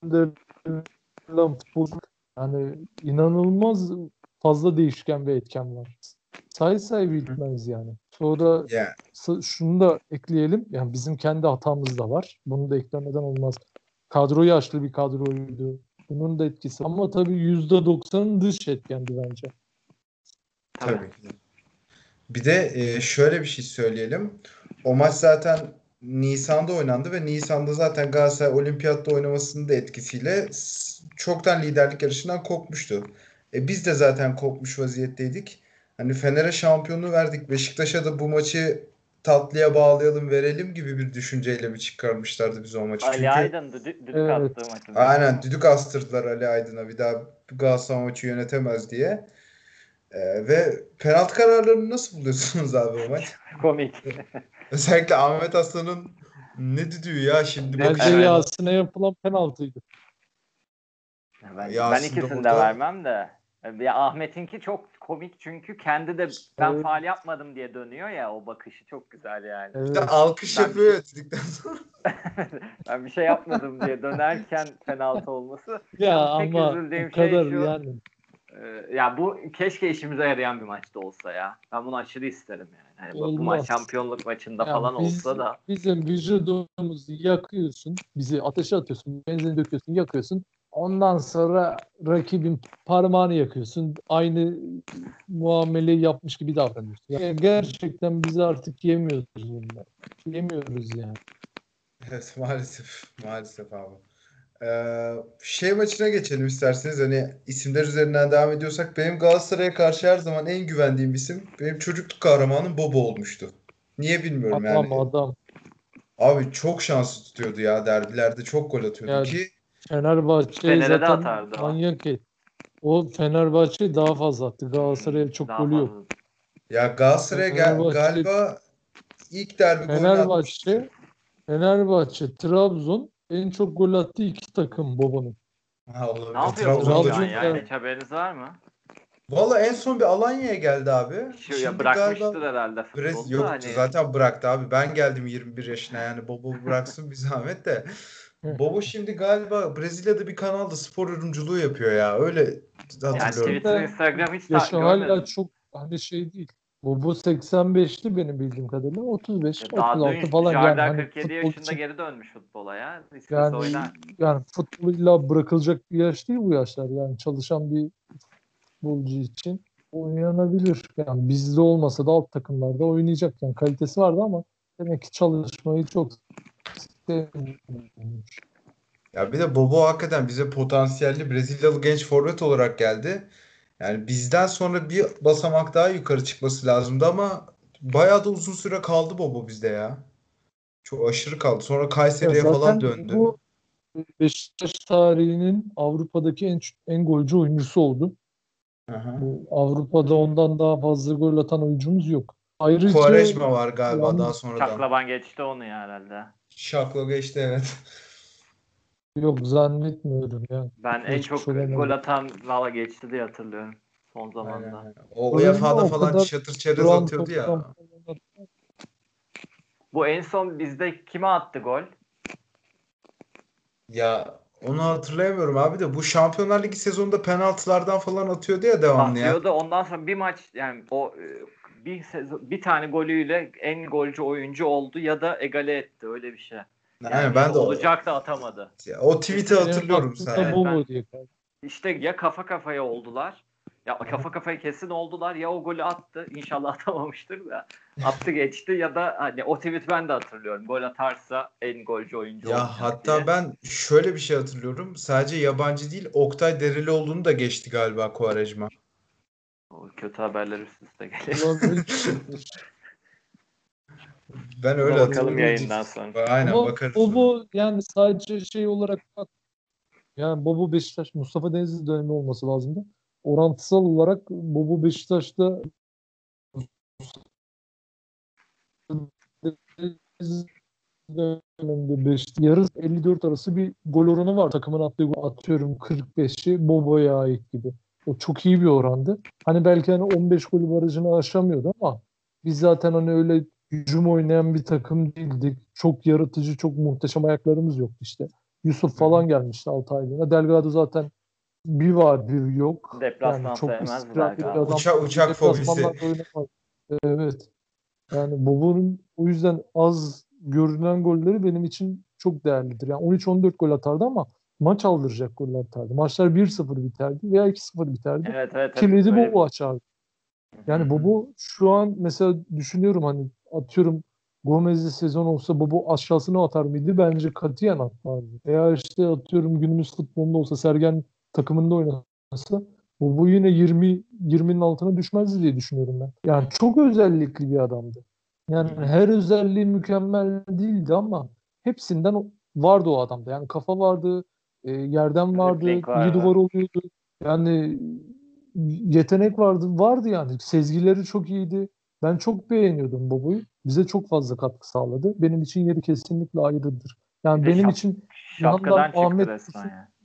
gönderilen futbol yani inanılmaz fazla değişken bir etken var. Say say bitmez yani. Sonra s- şunu da ekleyelim. Yani bizim kendi hatamız da var. Bunu da eklemeden olmaz. Kadro yaşlı bir kadroydu. Bunun da etkisi. Ama tabii %90'ın dış etkendi bence. Tabii. Ki. Bir de e, şöyle bir şey söyleyelim. O maç zaten Nisan'da oynandı ve Nisan'da zaten Galatasaray Olimpiyat'ta oynamasının da etkisiyle çoktan liderlik yarışından kopmuştu. E biz de zaten kopmuş vaziyetteydik. Hani Fener'e şampiyonluğu verdik. Beşiktaş'a da bu maçı tatlıya bağlayalım verelim gibi bir düşünceyle mi çıkarmışlardı biz o maçı? Ali Çünkü Aydın düdük, düdük Evet. attığı maçı. aynen düdük astırdılar Ali Aydın'a bir daha Galatasaray maçı yönetemez diye. E, ve penaltı kararlarını nasıl buluyorsunuz abi o maç? Komik. Özellikle Ahmet Aslan'ın ne düdüğü ya şimdi Bence bakış Evet. Yasin'e yapılan penaltıydı. Ben, ben Yasin de ikisini de burada- vermem de. Ya Ahmet'inki çok komik çünkü kendi de ben Evet. faal yapmadım diye dönüyor ya o bakışı çok güzel yani. Evet. Bir de alkış Ben- yapıyor ya dedikten sonra. ben bir şey yapmadım diye dönerken penaltı olması. Ya ama üzüldüğüm o şey kadar şu- yani. Ee, ya bu keşke işimize yarayan bir maçta olsa ya. Ben bunu aşırı isterim yani. Hani bu- bu Olmaz. maç şampiyonluk maçında Ya falan biz- olsa da Bizim vücudumuzu yakıyorsun. Bizi ateşe atıyorsun. Benzin döküyorsun, yakıyorsun. Ondan sonra rakibin parmağını yakıyorsun. Aynı muameleyi yapmış gibi davranıyorsun. Ya gerçekten bizi artık yemiyoruz bunlar. Yemiyoruz yani. Evet maalesef. Maalesef abi. Ee, şey maçına geçelim isterseniz. Hani isimler üzerinden devam ediyorsak benim Galatasaray'a karşı her zaman en güvendiğim isim benim çocukluk kahramanım Bobo olmuştu. Niye bilmiyorum Adam yani. adam. Abi çok şanslı tutuyordu ya derbilerde çok gol atıyordu Ya- ki Fenerbahçe Fener'e zaten atardı manyak et. O Fenerbahçe daha fazla attı. Galatasaray'a çok daha golü yok. ya Galatasaray'a gel- Fenerbahçe- galiba ilk derbi golünü atmıştı. Fenerbahçe, Fenerbahçe, Trabzon en çok gol attığı iki takım Bobo'nun. Ha, olabilir. Ne yapıyor Trabzon'da bu Trabzon- şu an çok- ya? Hiç haberiniz var mı? Valla en son bir Alanya'ya geldi abi. Şu ya Şimdi bırakmıştır galiba herhalde Brez futbolu. yok Hani zaten bıraktı abi. Ben geldim 21 yaşına yani Bobo bıraksın bir zahmet de. Bobo şimdi galiba Brezilya'da bir kanalda spor yorumculuğu yapıyor ya. Öyle yani hatırlıyorum. Twitter, Instagram hiç Yaşı hala çok hani şey değil. Bobo 85'li benim bildiğim kadarıyla. 35, Ya Daha 36 dün falan yani. Jardar Hani 47 futbol yaşında için- geri dönmüş futbola ya. İstese yani, oynar. yani futbol illa bırakılacak bir yaş değil bu yaşlar. Yani çalışan bir futbolcu için oynanabilir. Yani bizde olmasa da alt takımlarda oynayacak. Yani kalitesi vardı ama demek ki çalışmayı çok Ya bir de Bobo hakikaten bize potansiyelli Brezilyalı genç forvet olarak geldi. Yani bizden sonra bir basamak daha yukarı çıkması lazımdı ama bayağı da uzun süre kaldı Bobo bizde ya. Çok aşırı kaldı. Sonra Kayseri'ye falan döndü. bu Beşiktaş tarihinin Avrupa'daki en en golcü oyuncusu oldu. Aha. Bu Avrupa'da ondan daha fazla gol atan oyuncumuz yok. Ayrıca Quaresma var galiba Yalnız- daha sonradan. Şaklaban geçti onu ya herhalde. Şakla geçti evet. yok zannetmiyorum ya. Ben en çok olamadı. gol atan valla geçti diye hatırlıyorum son zamanda. aynen. O Öyle UEFA'da? O falan kadar çatır çerez Duran atıyordu ya. Bu en son bizde kime attı gol? Ya onu hatırlayamıyorum abi de bu Şampiyonlar Ligi sezonunda penaltılardan falan atıyordu ya devamlı ya. Atıyordu. Ondan sonra bir maç yani o e, bir sezon, bir tane golüyle en golcü oyuncu oldu ya da egale etti öyle bir şey. Yani Aynen ben de o, olacak da atamadı. o tweet'i hatırlıyorum sadece. Bobo ben-. İşte ya kafa kafaya oldular. Ya kafa kafaya kesin oldular ya o golü attı. İnşallah atamamıştır da. Attı geçti ya da hani o tweet ben de hatırlıyorum. Gol atarsa en golcü oyuncu Ya hatta diye. ben şöyle bir şey hatırlıyorum. Sadece yabancı değil Oktay Derelioğlu'nu da geçti galiba Quaresma. O kötü haberler üst üste geliyor. Ben öyle Buna bakalım yayından sonra. Aynen Ama bakarız. Bobo yani sadece şey olarak bak yani Bobo Beşiktaş Mustafa Denizli dönemi olması lazımdı. Orantısal olarak Bobo Beşiktaş'ta döneminde 5 yarı 54 arası bir gol oranı var. Takımın attığı gol atıyorum 45'i Bobo'ya ait gibi. O çok iyi bir orandı. Hani belki hani 15 gol barajını aşamıyordu ama biz zaten hani öyle hücum oynayan bir takım değildik. Çok yaratıcı, çok muhteşem ayaklarımız yoktu işte. Yusuf falan gelmişti 6 aylığına. Delgado zaten bir var bir yok. Deplasman sevmez istikrarlı bir Delgado. adam. Uça- uçak fobisi. Evet. Yani Bobo'nun o yüzden az görünen golleri benim için çok değerlidir. Yani 13-14 gol atardı ama maç aldıracak goller atardı. Maçlar 1-0 biterdi veya 2-0 biterdi. Evet evet. evet. Kilidi Böyle- Bobo açardı. Yani Bobo şu an mesela düşünüyorum hani atıyorum Gomez'li sezon olsa Bobo aşağısına atar mıydı? Bence katiyen atmazdı. Veya işte atıyorum günümüz futbolunda olsa Sergen takımında oynasa Bobo yine 20 20'nin altına düşmezdi diye düşünüyorum ben. Yani çok özellikli bir adamdı. Yani her özelliği mükemmel değildi ama hepsinden vardı o adamda. Yani kafa vardı, e, yerden vardı, Dribbling vardı. iyi duvar oluyordu. Yani yetenek vardı, vardı yani. Sezgileri çok iyiydi. Ben çok beğeniyordum Bobo'yu. Bize çok fazla katkı sağladı. Benim için yeri kesinlikle ayrıdır. Yani benim şap- için Şapkadan Ahmet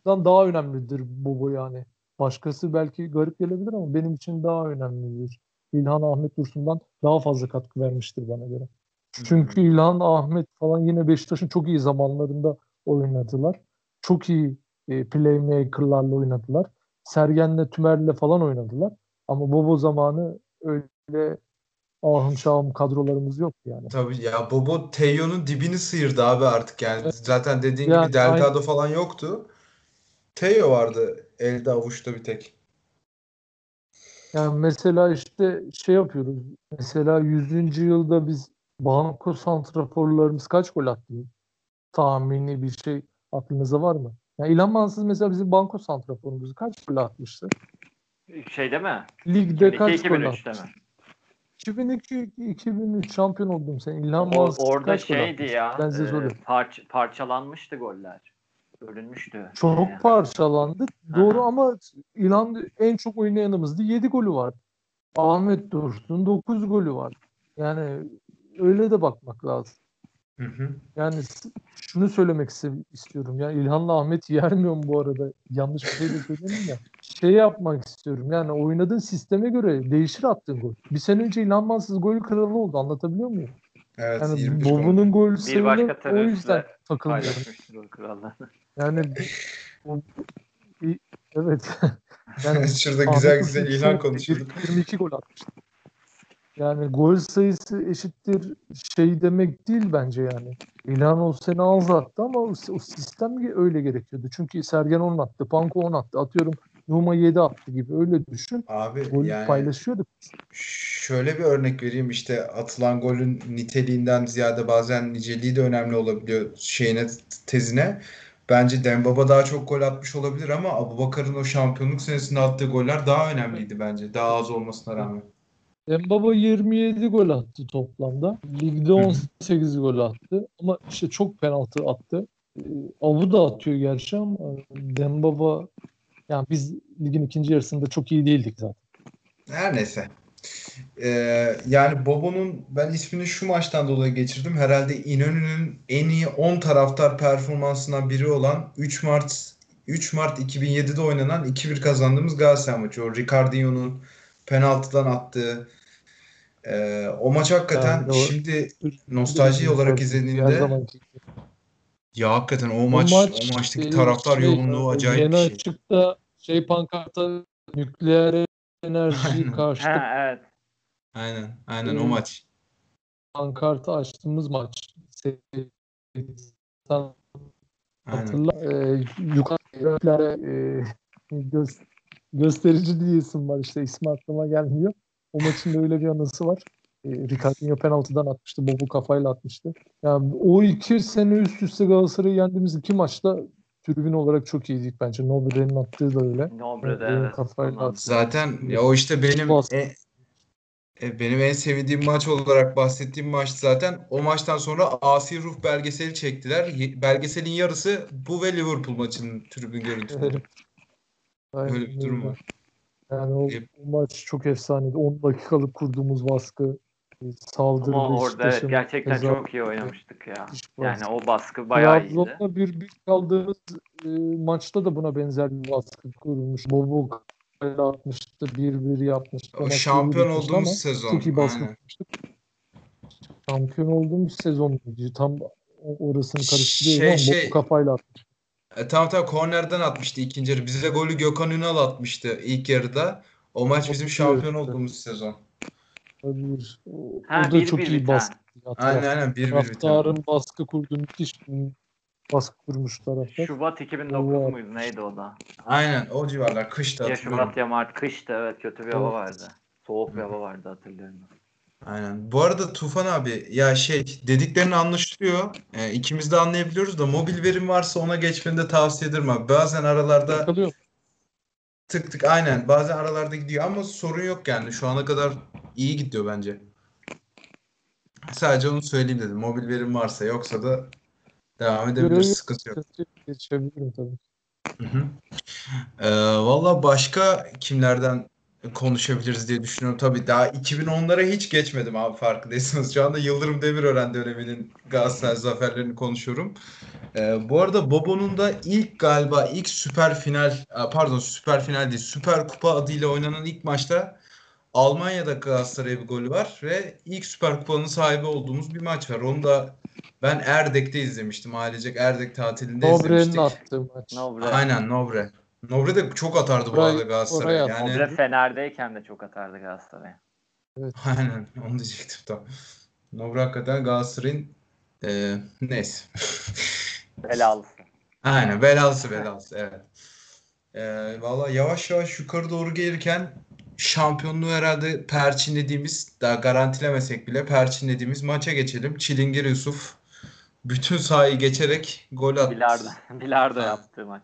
yani. daha önemlidir Bobo yani. Başkası belki garip gelebilir ama benim için daha önemlidir. İlhan Ahmet Dursun'dan daha fazla katkı vermiştir bana göre. Çünkü İlhan Ahmet falan yine Beşiktaş'ın çok iyi zamanlarında oynadılar. Çok iyi e, playmaker'larla oynadılar. Sergen'le Tümer'le falan oynadılar. Ama Bobo zamanı öyle ahım şahım kadrolarımız yok yani. Tabii ya Bobo Teyo'nun dibini sıyırdı abi artık yani. Evet. Zaten dediğin Yani gibi Delgado falan yoktu. Teo vardı elde avuçta bir tek. Yani mesela işte şey yapıyoruz. Mesela 100. yılda biz banko santraforlarımız kaç gol attı? Tahmini bir şey aklınıza var mı? Yani İlhan Mansız mesela bizim banko santraforumuz kaç gol atmıştı? Şeyde mi? Ligde kaç 2002 gol 2003'te atmıştı? mi? 2002-2003 şampiyon oldum sen. İlhan Mansız orada kaç gol şeydi ya. Ben size e, parç- parçalanmıştı goller. Bölünmüştü. Çok Yani. parçalandı. Doğru Aha. ama İlhan en çok oynayanımızdı. 7 golü var. Ahmet Dursun 9 golü var. Yani öyle de bakmak lazım. Hı hı. Yani şunu söylemek istiyorum. Yani İlhan'la Ahmet yermiyorum bu arada. Yanlış bir şey de söyleyeyim ya. Şey yapmak istiyorum. Yani oynadığın sisteme göre değişir attığın gol. Bir sene önce İlhan Mansız gol kralı oldu. Anlatabiliyor muyum? Evet Yani 21 gol. Sayını o yüzden takılmıyorum. O. Yani evet. yani Şurada güzel güzel ilan konuşuyorduk. 22 gol atmıştı. Yani gol sayısı eşittir şey demek değil bence yani. İlhan o sene az attı ama o, o sistem öyle gerekiyordu. Çünkü Sergen 10 attı, Panko 10 attı. Atıyorum Numa 7 attı gibi öyle düşün. Abi Gol yani paylaşıyorduk. şöyle bir örnek vereyim işte atılan golün niteliğinden ziyade bazen niceliği de önemli olabiliyor şeyine tezine. Bence Dembaba daha çok gol atmış olabilir ama Abubakar'ın o şampiyonluk senesinde attığı goller daha önemliydi bence. Daha az olmasına rağmen. Dembaba 27 gol attı toplamda. Ligde hı. 18 gol attı. Ama işte çok penaltı attı. Ee, Avu da atıyor gerçi ama Dembaba yani biz ligin ikinci yarısında çok iyi değildik zaten. Her neyse. Ee, yani Bobo'nun ben ismini şu maçtan dolayı geçirdim. Herhalde İnönü'nün en iyi 10 taraftar performansından biri olan 3 Mart 3 Mart 2007'de oynanan 2-1 kazandığımız Galatasaray maçı. O Ricardinho'nun penaltıdan attığı ee, o maç hakikaten Yani o- şimdi nostalji olarak izlediğinde ya hakikaten o maç o maçtaki e, taraftar şey, yoğunluğu acayip Yeni bir şey. açıkta şey pankarta nükleer enerji Ha evet. Aynen, aynen o maç. pankartı açtığımız maç. Hatırla. E, yukarı e, göz, gösterici diye isim var işte ismi aklıma gelmiyor. O maçın da öyle bir anısı var. E, Ricardinho penaltıdan atmıştı. Bobu kafayla atmıştı. Yani o iki sene üst üste Galatasaray'ı yendiğimiz iki maçta tribün olarak çok iyiydik bence. Nobre'nin attığı da öyle. Nobre'de Evet, evet. kafayla attı. Zaten ya o işte benim e- e, benim en sevdiğim maç olarak bahsettiğim maç zaten. O maçtan sonra Asi Ruh belgeseli çektiler. Belgeselin yarısı bu ve Liverpool maçının tribün görüntüleri. Aynen Öyle bir durum var. Yani o, Hep- o maç çok efsaneydi. 10 dakikalık kurduğumuz baskı, e, saldırı Ama orada evet, gerçekten tezahür- çok iyi oynamıştık ya. Yani o baskı bayağı iyiydi. Trabzon'la bir bir kaldığımız e, maçta da buna benzer bir baskı kurulmuş. Bobo kale atmıştı, 1-1 yapmıştı. O şampiyon olduğumuz ama sezon. Çok iyi baskı kurmuştuk. Şampiyon olduğumuz sezon tam orasını karıştırıyorum ama Şey, Bobo şey- kafayla atmış. E, tamam tamam kornerden atmıştı ikinci yarı. Bize golü Gökhan Ünal atmıştı ilk yarıda. O maç bizim şampiyon olduğumuz sezon. Olabilir. O, Ha, o da 1-1 çok iyi biten. baskı. Aynen aynen 1-1 biten. Taraftarın baskı kurduğu müthiş bir baskı kurmuş taraftar. Şubat 2009 Var. muydu neydi o da? Aynen o civarlar kışta Ya. Şubat ya Mart kıştı evet kötü bir hava Evet. vardı. Soğuk bir hava vardı hatırlıyorum. Aynen. Bu arada Tufan abi ya şey dediklerini anlaşılıyor. E, ikimiz de anlayabiliyoruz da mobil verim varsa ona geçmeni de tavsiye ederim abi. Bazen aralarda Kalıyor. tık tık aynen bazen aralarda gidiyor ama sorun yok yani. Şu ana kadar iyi gidiyor bence. Sadece onu söyleyeyim dedim. Mobil verim varsa yoksa da devam edebiliriz. Sıkıntı yok. Geçebilirim tabii. Hı hı. Ee, valla başka kimlerden konuşabiliriz diye düşünüyorum. Tabii daha 2010'lara hiç geçmedim abi farkındaysanız. Şu anda Yıldırım Demirören döneminin Galatasaray zaferlerini konuşuyorum. Ee, bu arada Bobo'nun da ilk galiba ilk süper final a, pardon süper final değil süper kupa adıyla oynanan ilk maçta Almanya'da Galatasaray'a bir golü var ve ilk süper kupanın sahibi olduğumuz bir maç var. Onu da ben Erdek'te izlemiştim. Ailecek Erdek tatilinde Nobre'nin izlemiştik. attığı maç. Nobre. Aynen Nobre. Nobre de çok atardı bu arada Galatasaray'a. Yani Nobre Fener'deyken de çok atardı Galatasaray'a. aynen onu diyecektim tam. Nobre hakikaten Galatasaray'ın e, neyse. Belalısı. Aynen belalısı belalısı evet. E, valla yavaş yavaş yukarı doğru gelirken şampiyonluğu herhalde perçinlediğimiz daha garantilemesek bile perçinlediğimiz maça geçelim. Çilingir Yusuf bütün sahayı geçerek gol attı. Bilardo, Bilardo Ha. yaptığı maç.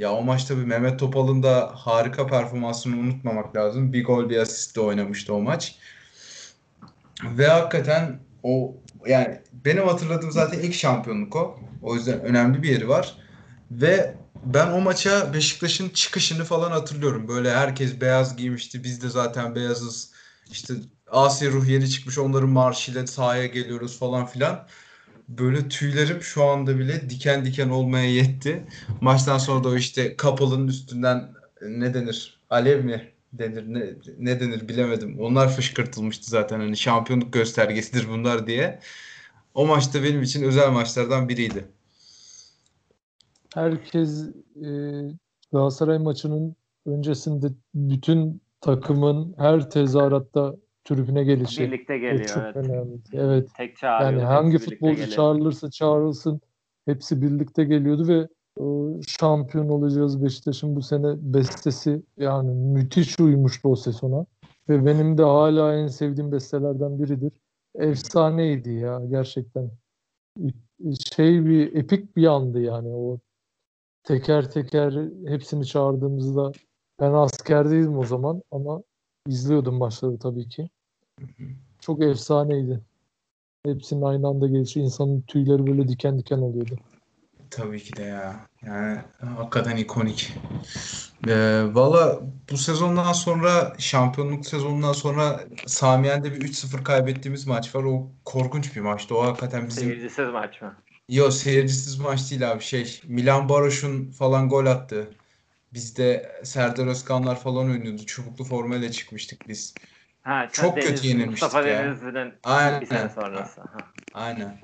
Ya o maçta bir Mehmet Topal'ın da harika performansını unutmamak lazım. Bir gol bir asistle oynamıştı o maç. Ve hakikaten o yani benim hatırladığım zaten ilk şampiyonluk o. O yüzden önemli bir yeri var. Ve ben o maça Beşiktaş'ın çıkışını falan hatırlıyorum. Böyle herkes beyaz giymişti. Biz de zaten beyazız. İşte Asya Ruh yeni çıkmış. Onların marşıyla sahaya geliyoruz falan filan. Böyle tüylerim şu anda bile diken diken olmaya yetti. Maçtan sonra da o işte kapalının üstünden ne denir? Alev mi denir? Ne, ne denir bilemedim. Onlar fışkırtılmıştı zaten hani şampiyonluk göstergesidir bunlar diye. O maçta benim için özel maçlardan biriydi. Herkes e, Galatasaray maçının öncesinde bütün takımın her tezahüratta tribüne gelişi. Birlikte geliyor çok evet. önemli. Evet. Tek çağırıyor. Yani hangi futbolcu geliyor. çağrılırsa çağrılsın hepsi birlikte geliyordu ve o şampiyon olacağız Beşiktaş'ın bu sene bestesi yani müthiş uymuştu o ses ona. Ve benim de hala en sevdiğim bestelerden biridir. Efsaneydi ya gerçekten. Şey bir epik bir andı yani o teker teker hepsini çağırdığımızda ben askerdeydim o zaman ama izliyordum maçları tabii ki. Çok efsaneydi. Hepsinin aynı anda gelişi insanın tüyleri böyle diken diken oluyordu. Tabii ki de ya. Yani hakikaten ikonik. Ee, Valla bu sezondan sonra şampiyonluk sezonundan sonra Samiyen'de bir 3-0 kaybettiğimiz maç var. O korkunç bir maçtı. O hakikaten bizim Seyircisiz maç mı? Yo seyircisiz maç değil abi şey. Milan Baroş'un falan gol attı. Bizde Serdar Özkanlar falan oynuyordu. Çubuklu formayla çıkmıştık biz. Ha, Çok Deniz, kötü yenilmiştik Mustafa ya. Denizli'nin Aynen. bir sene sonrası. Ha. Aynen.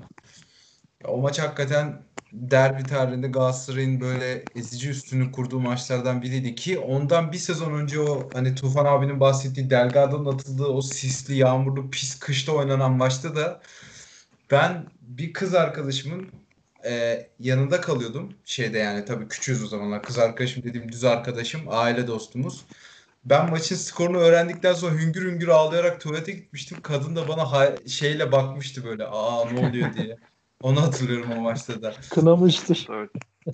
Ya o maç hakikaten derbi tarihinde Galatasaray'ın böyle ezici üstünlük kurduğu maçlardan biriydi ki ondan bir sezon önce o hani Tufan abinin bahsettiği Delgado'nun atıldığı o sisli, yağmurlu, pis kışta oynanan maçta da ben bir kız arkadaşımın e, yanında kalıyordum. Şeyde yani tabii küçüğüz o zamanlar. Kız arkadaşım dediğim düz arkadaşım, aile dostumuz. Ben maçın skorunu öğrendikten sonra hüngür hüngür ağlayarak tuvalete gitmiştim. Kadın da bana hay- şeyle bakmıştı böyle. Aa ne oluyor diye. Onu hatırlıyorum o maçta da. Kınamıştır. Evet.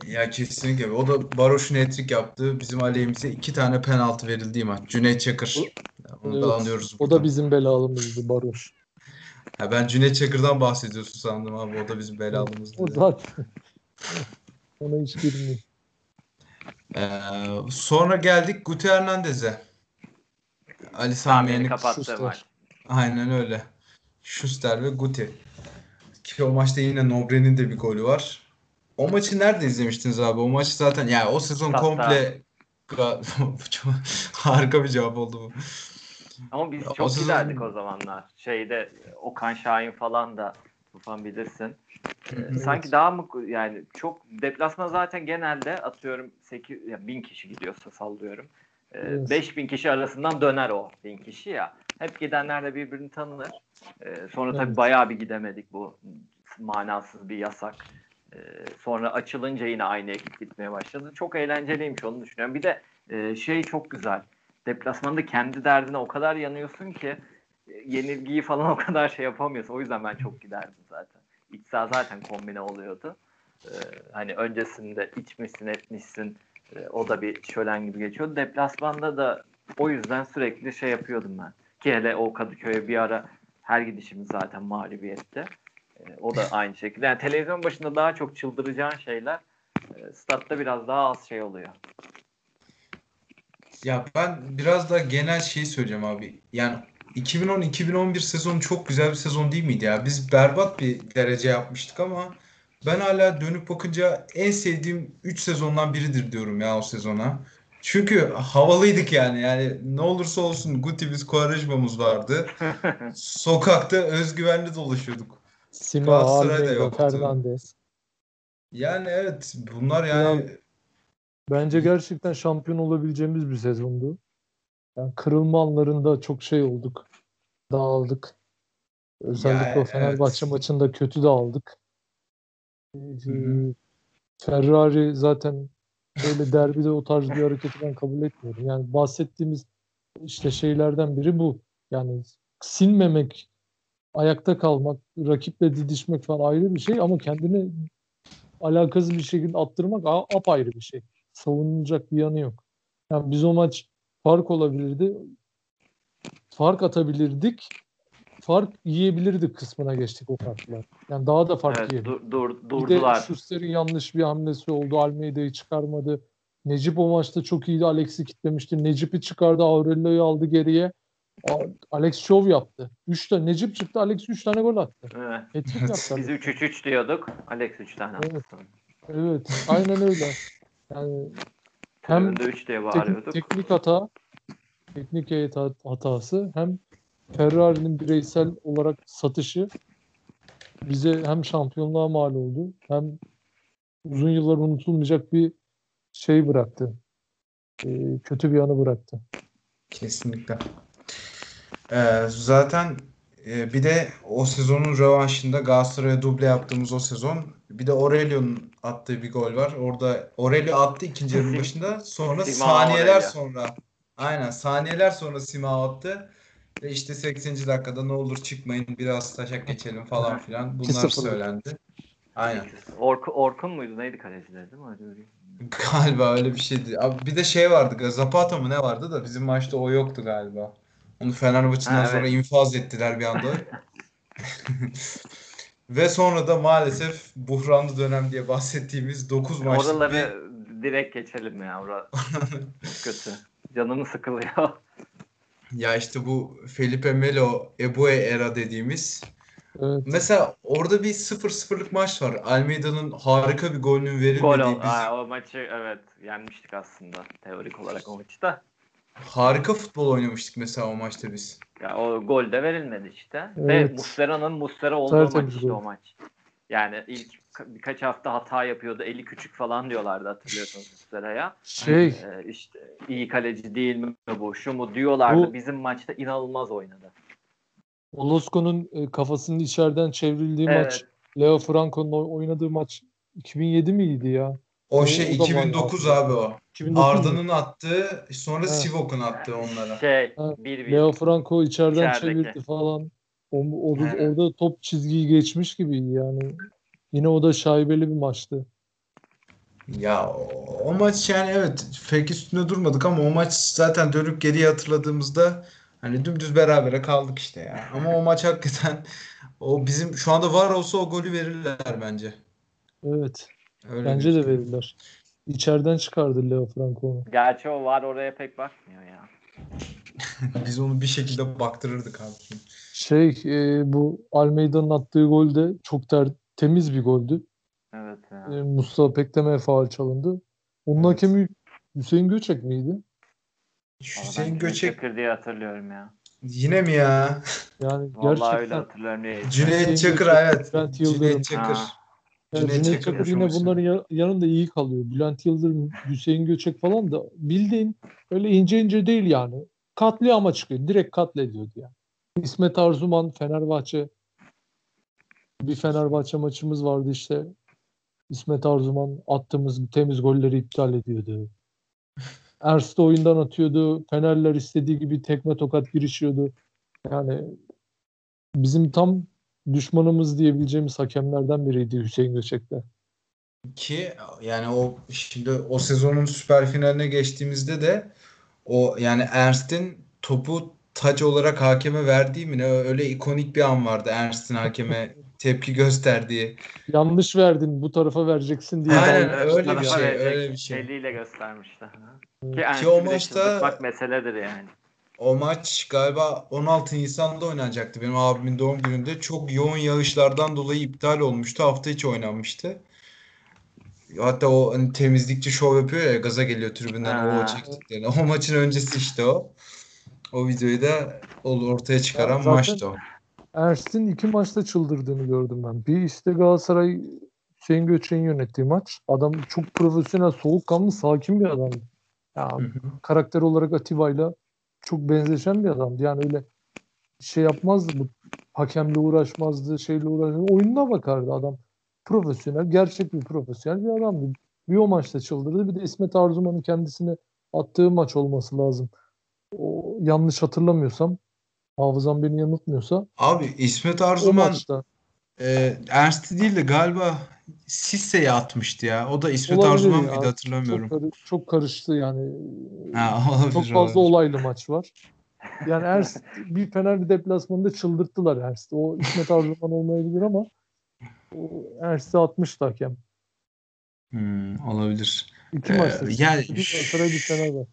Ya kesinlikle. O da Baroş'un hat-trick yaptı. Bizim aleyhimize iki tane penaltı verildiği maç. Cüneyt Çakır. Onu Evet. da anlıyoruz. O buradan. da bizim belalımızdı Baroş. Ha, ben Cüneyt Çakır'dan bahsediyorsun sandım abi. O da bizim belalımızdı. O zaten. Ona hiç girmiyor. Ee, sonra geldik Guti Hernandez'e. Ali Sami Schuster. maç. Aynen öyle. Schuster ve Guti. Ki o maçta yine Nobre'nin de bir golü var. O maçı nerede izlemiştiniz abi? O maçı zaten ya o sezon Statta. komple çok- harika bir cevap oldu bu. Ama biz Ya o çok sezon- giderdik o zamanlar. Şeyde Okan Şahin falan da Tufan bilirsin. Ee, Evet. Sanki daha mı yani çok deplasman zaten genelde atıyorum 8 ya 1000 kişi gidiyorsa sallıyorum. Ee, Evet. 5000 kişi arasından döner o 1000 kişi ya. Hep gidenler de birbirini tanır. Ee, sonra tabii Evet. bayağı bir gidemedik bu manasız bir yasak. Ee, sonra açılınca yine aynı ekip gitmeye başladı. Çok eğlenceliymiş onu düşünüyorum. Bir de e, şey çok güzel. Deplasmanda kendi derdine o kadar yanıyorsun ki e, yenilgiyi falan o kadar şey yapamıyorsun. O yüzden ben çok giderdim zaten. İç saha zaten kombine oluyordu. Ee, hani öncesinde içmişsin etmişsin e, o da bir şölen gibi geçiyordu. Deplasmanda da o yüzden sürekli şey yapıyordum ben. Ki hele o Kadıköy'e bir ara her gidişimiz zaten mağlubiyette. E, o da aynı şekilde. Yani televizyon başında daha çok çıldıracağın şeyler e, statta biraz daha az şey oluyor. Ya ben biraz da genel şeyi söyleyeceğim abi. Yani 2010-2011 sezonu çok güzel bir sezon değil miydi ya? Biz berbat bir derece yapmıştık ama ben hala dönüp bakınca en sevdiğim 3 sezondan biridir diyorum ya o sezona. Çünkü havalıydık yani. Yani ne olursa olsun Guti'miz, Quaresma'mız vardı. Sokakta özgüvenli dolaşıyorduk. Sima, Almeida, yoktu. Fernandes. Yani evet bunlar yani Bence gerçekten şampiyon olabileceğimiz bir sezondu. Yani kırılma anlarında çok şey olduk. Dağıldık. Özellikle Ya, o Fenerbahçe evet. maçında kötü dağıldık. Ee, hı. Ferrari zaten böyle derbide o tarz bir hareketi ben kabul etmiyorum. Yani bahsettiğimiz işte şeylerden biri bu. Yani silmemek, ayakta kalmak, rakiple didişmek falan ayrı bir şey ama kendini alakasız bir şekilde attırmak apayrı bir şey. Savunulacak bir yanı yok. Yani biz o maç fark olabilirdi. Fark atabilirdik. Fark yiyebilirdik kısmına geçtik o farklar. Yani daha da fark Evet, yiyebilirdik. dur, dur, Bir de. Schuster'in yanlış bir hamlesi oldu. Almeida'yı çıkarmadı. Necip o maçta çok iyiydi. Alex'i kitlemişti. Necip'i çıkardı. Aurelio'yu aldı geriye. Alex şov yaptı. Üç tane Necip çıktı. Alex 3 tane gol attı. Evet. Yaptı. Biz 3-3-3 diyorduk. Alex 3 tane attı. Evet. Evet. Aynen öyle. Yani hem Hem 3 diye teknik, bağırıyorduk. teknik hata, teknik heyet hat- hatası hem Ferrari'nin bireysel olarak satışı bize hem şampiyonluğa mal oldu hem uzun yıllar unutulmayacak bir şey bıraktı. Ee, kötü bir anı bıraktı. Kesinlikle. Ee, zaten e, bir de o sezonun rövanşında Galatasaray'a duble yaptığımız o sezon bir de Aurelio'nun attığı bir gol var. Orada Aurelio attı ikinci yarının başında. Sonra Sima saniyeler Aurelio. sonra aynen saniyeler sonra Sima attı. Ve işte 80. dakikada ne olur çıkmayın biraz taşak geçelim falan filan. Bunlar 2-0. söylendi. Aynen. Ork, Orkun muydu? Neydi kaleciler değil mi? Galiba öyle bir şeydi. Abi bir de şey vardı. Zapata mı ne vardı da bizim maçta o yoktu galiba. Onu Fener maçından Ha, sonra evet. infaz ettiler bir anda. Ve sonra da maalesef buhranlı dönem diye bahsettiğimiz 9 maçlık bir Oraları direkt geçelim ya. Kötü. Canımı sıkılıyor. ya işte bu Felipe Melo Ebue era dediğimiz. Evet. Mesela orada bir 0-0'lık maç var. Almeida'nın harika bir golünün Gol verilmediği ol. biz Ha, o maçı evet yenmiştik aslında teorik olarak o maçta. Harika futbol oynamıştık mesela o maçta biz. Ya o gol de verilmedi işte. Ve Evet. Muslera'nın Muslera olduğu maç Tertemiz işte gol. o maç. Yani ilk ka- birkaç hafta hata yapıyordu. Eli küçük falan diyorlardı hatırlıyorsunuz Muslera'ya. Şey, Ee, işte iyi kaleci değil mi bu şu mu diyorlardı. Bu- Bizim maçta inanılmaz oynadı. Olosko'nun e, kafasının içeriden çevrildiği Evet. maç, Leo Franco'nun oy- oynadığı maç 2007 miydi ya? O O- şey o da var 2009 aslında. abi o. 2009 mu? Arda'nın attığı sonra Ha. Sivok'un attığı onlara. Şey Ha, 1-1. Leo Franco içeriden İçerideki. çevirdi falan. O, o- Aynen. orada top çizgiyi geçmiş gibi yani. Yine o da şaibeli bir maçtı. Ya o, o maç yani evet fake üstünde durmadık ama o maç zaten dönüp geriye hatırladığımızda hani dümdüz berabere kaldık işte ya. Ama o maç hakikaten o bizim şu anda var olsa o golü verirler bence. Evet. Öyle Bence de verirler. İçeriden çıkardı Leo Franco'nu. Gerçi o var oraya pek bakmıyor ya. Biz onu bir şekilde baktırırdık abi. Şey e, bu Almeida'nın attığı gol de çok ter, temiz bir goldü. Evet ya. E, Mustafa Pektem'e faul çalındı. Onun Evet. hakemi Hüseyin Göçek miydi? Hüseyin Göçek Çakır diye hatırlıyorum ya. yine mi ya? Yani Vallahi öyle gerçekten hatırlıyorum diye. Cüneyt Çakır evet. Cüneyt Çakır. Ha. Yani Cüneyt Cüneyt Çakır yine bunların ya- yanında iyi kalıyor. Bülent Yıldırım, Hüseyin Göçek falan da bildiğin öyle ince ince değil yani. Katliama çıkıyor. Direkt katlediyordu yani. İsmet Arzuman Fenerbahçe bir Fenerbahçe maçımız vardı işte. İsmet Arzuman attığımız temiz golleri iptal ediyordu. Ernst de oyundan atıyordu. Fenerler istediği gibi tekme tokat girişiyordu. Yani bizim tam düşmanımız diyebileceğimiz hakemlerden biriydi Hüseyin Göçek'te. Ki yani o şimdi o sezonun süper finaline geçtiğimizde de o yani Ernst'in topu taç olarak hakeme verdiği mi ne öyle ikonik bir an vardı Ernst'in hakeme tepki gösterdiği. Yanlış verdin bu tarafa vereceksin diye. Aynen, dalga öyle bir şey, yani. öyle bir şey. Eliyle göstermişti. Ki, Ki Ernst'i o maçta- meseledir yani. O maç galiba 16 Nisan'da oynanacaktı benim abimin doğum gününde. Çok yoğun yağışlardan dolayı iptal olmuştu. Hafta içi oynanmıştı. Hatta o hani temizlikçi şov yapıyor ya gaza geliyor tribünden Ha. o çektiklerini. O maçın öncesi işte o. O videoyu da ortaya çıkaran zaten- maçtı o. Ernst'in iki maçta çıldırdığını gördüm ben. Bir işte Galatasaray Hüseyin Göçek'in yönettiği maç. Adam çok profesyonel, soğukkanlı, sakin bir adamdı. Ya, hı. karakter olarak Atiba'yla çok benzeşen bir adamdı. Yani öyle şey yapmazdı bu hakemle uğraşmazdı, şeyle uğraşmazdı. Oyununa bakardı adam. Profesyonel, gerçek bir profesyonel bir adamdı. Bir o maçta çıldırdı. Bir de İsmet Arzuman'ın kendisine attığı maç olması lazım. O, yanlış hatırlamıyorsam, hafızam beni yanıltmıyorsa Abi İsmet Arzuman maçta. e, Ernst'i değil de galiba Sisse'ye atmıştı ya. O da İsmet Olabilir Arzuman mıydı Çok, hatırlamıyorum. karı- çok karıştı yani. Ha, olabilir, Çok fazla olabilir. olaylı maç var. Yani Ernst bir Fener deplasmanında çıldırttılar Ernst'i. O İsmet Arzuman olmayabilir ama o Ernst'i atmıştı hakem. Hmm, olabilir. İki Ee, maçta. yani Bir Galatasaray bir Fenerbahçe.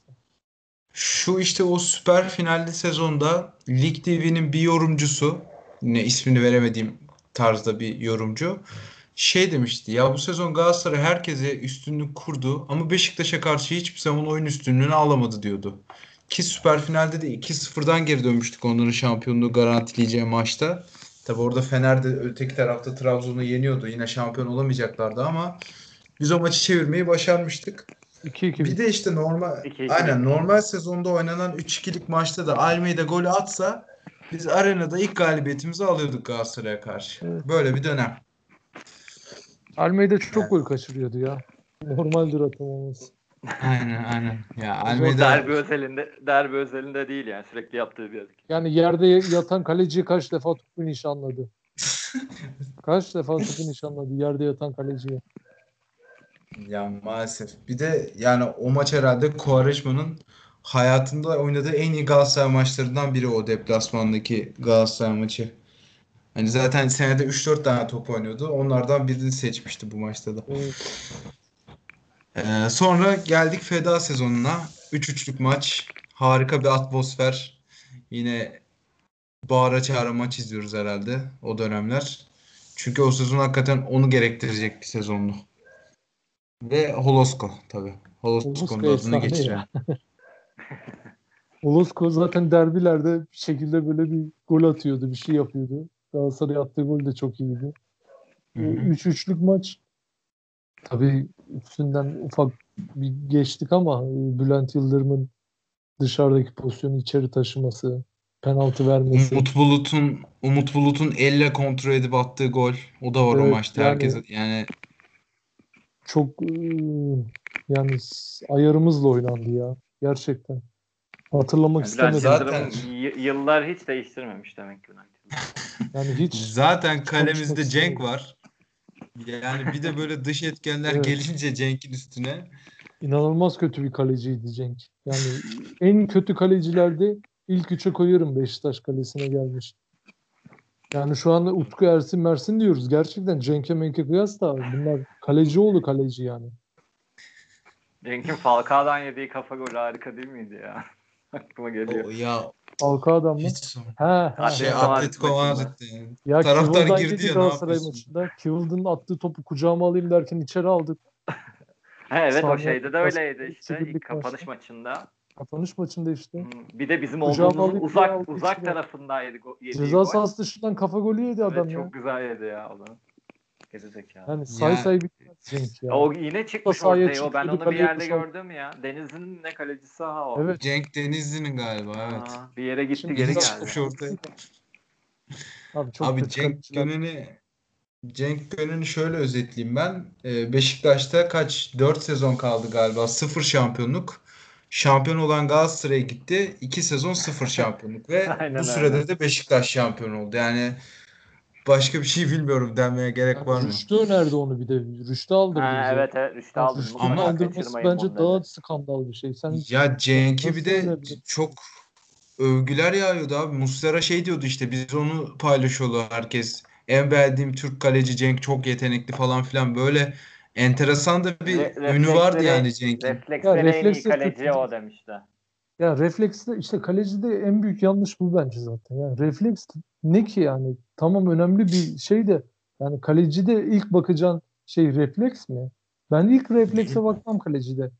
Şu işte o süper finalli sezonda Lig TV'nin bir yorumcusu yine ismini veremediğim tarzda bir yorumcu şey demişti ya bu sezon Galatasaray herkese üstünlük kurdu ama Beşiktaş'a karşı hiçbir zaman oyun üstünlüğünü alamadı diyordu. Ki süper finalde de 2-0'dan geri dönmüştük onların şampiyonluğu garantileyeceği maçta. Tabi orada Fener de öteki tarafta Trabzon'u yeniyordu. Yine şampiyon olamayacaklardı ama biz o maçı çevirmeyi başarmıştık. 2-2 Bir de işte normal 2-2 aynen bitti. normal sezonda oynanan 3-2'lik maçta da Almeida golü atsa biz arenada ilk galibiyetimizi alıyorduk Galatasaray'a karşı. Evet. Böyle bir dönem. Almeida çok gol kaçırıyordu ya. Normaldir atamaması. Aynen aynen. Ya Bu Almeida derbi özelinde derbi özelinde değil yani sürekli yaptığı bir hareket. Yani yerde yatan kaleci kaç defa topu nişanladı. Kaç defa topu nişanladı yerde yatan kaleciye. ya maalesef. Bir de yani o maç herhalde Quaresma'nın hayatında oynadığı en iyi Galatasaray maçlarından biri o deplasmandaki Galatasaray maçı. Hani zaten senede 3-4 tane top oynuyordu. Onlardan birini seçmişti bu maçta da. Evet. Ee, sonra geldik feda sezonuna. 3-3'lük maç. Harika bir atmosfer. Yine bağıra çağıra maç izliyoruz herhalde o dönemler. Çünkü o sezon hakikaten onu gerektirecek bir sezondu. Ve Holosko tabii. Holosko'nun Holosko adını efsane geçirelim. ya. Olosko zaten derbilerde bir şekilde böyle bir gol atıyordu, bir şey yapıyordu. Galatasaray attığı gol de çok iyiydi. Hı hı. 3-3'lük maç. Tabii üstünden ufak bir geçtik ama e, Bülent Yıldırım'ın dışarıdaki pozisyonu içeri taşıması, penaltı vermesi. Umut Bulut'un Umut Bulut'un elle kontrol edip attığı gol. O da var o Evet, maçta. yani- Herkes yani çok e, yani ayarımızla oynandı ya. Gerçekten. Hatırlamak Yani istemedim. Zaten- yıllar hiç değiştirmemiş demek ki. Yani hiç zaten kalemizde Cenk var. Yani bir de böyle dış etkenler Evet. gelince Cenk'in üstüne. İnanılmaz kötü bir kaleciydi Cenk. Yani en kötü kalecilerde ilk üçe koyarım Beşiktaş kalesine gelmiş. Yani şu anda Utku Ersin Mersin diyoruz. Gerçekten Cenk'e Menk'e kıyas da bunlar kaleci oldu kaleci yani. Cenk'in Falcao'dan yediği kafa golü harika değil miydi ya? Aklıma geliyor. O ya Halka adam mı? hiç son. He, he. Şey Atletico. Madrid'de yani. Ya Taraftar girdi yedi ya, ne yapıyorsun? maçında. Kivilda'nın attığı topu kucağıma alayım derken içeri aldık. Ha, evet o Sahne- şeyde de öyleydi işte ilk kapanış maçında. Kapanış maçında işte. Hmm, Bir de bizim olduğumuz uzak uzak içine. tarafındaydı go- yediği Ceza sahası dışından kafa golü yedi Evet, adam ya. çok güzel yedi ya onu. Gerizekalı. Yani say Ya- say bitmez ya. O yine çıkmış ortaya. O ben çıktı, onu bir yerde koşan- gördüm ya. Deniz'in ne kalecisi ha o. Evet. Cenk Denizli'nin galiba evet. Aa, bir yere gitti Şimdi geri geldi. Çıkmış ortaya. Abi çok Abi Cenk. Gönen'i Cenk Gönen'i şöyle özetleyeyim ben. Ee, Beşiktaş'ta kaç 4 sezon kaldı galiba. 0 şampiyonluk. Şampiyon olan Galatasaray'a gitti. 2 sezon 0 şampiyonluk ve Aynen bu sürede öyle. de Beşiktaş şampiyon oldu. Yani başka bir şey bilmiyorum denmeye gerek var mı? Rüştü önerdi onu bir de. Rüştü aldırdı Ha, bize. evet evet Rüştü Yani aldı. Rüştü'nün Ama- aldırması bence bunu daha dedi. skandal bir şey. Sen Ya Cenk'i bir de çok övgüler yağıyordu abi. Muslera şey diyordu işte biz onu paylaşıyordu herkes. En beğendiğim Türk kaleci Cenk çok yetenekli falan filan böyle enteresan da bir Re- ünü vardı yani Cenk'in. Refleksleri en iyi kaleci o demişti. Ya refleksde işte kalecide en büyük yanlış bu bence zaten. Yani refleks ne ki yani? Tamam önemli bir şey de yani kalecide ilk bakacağın şey refleks mi? Ben ilk reflekse bakmam kalecide.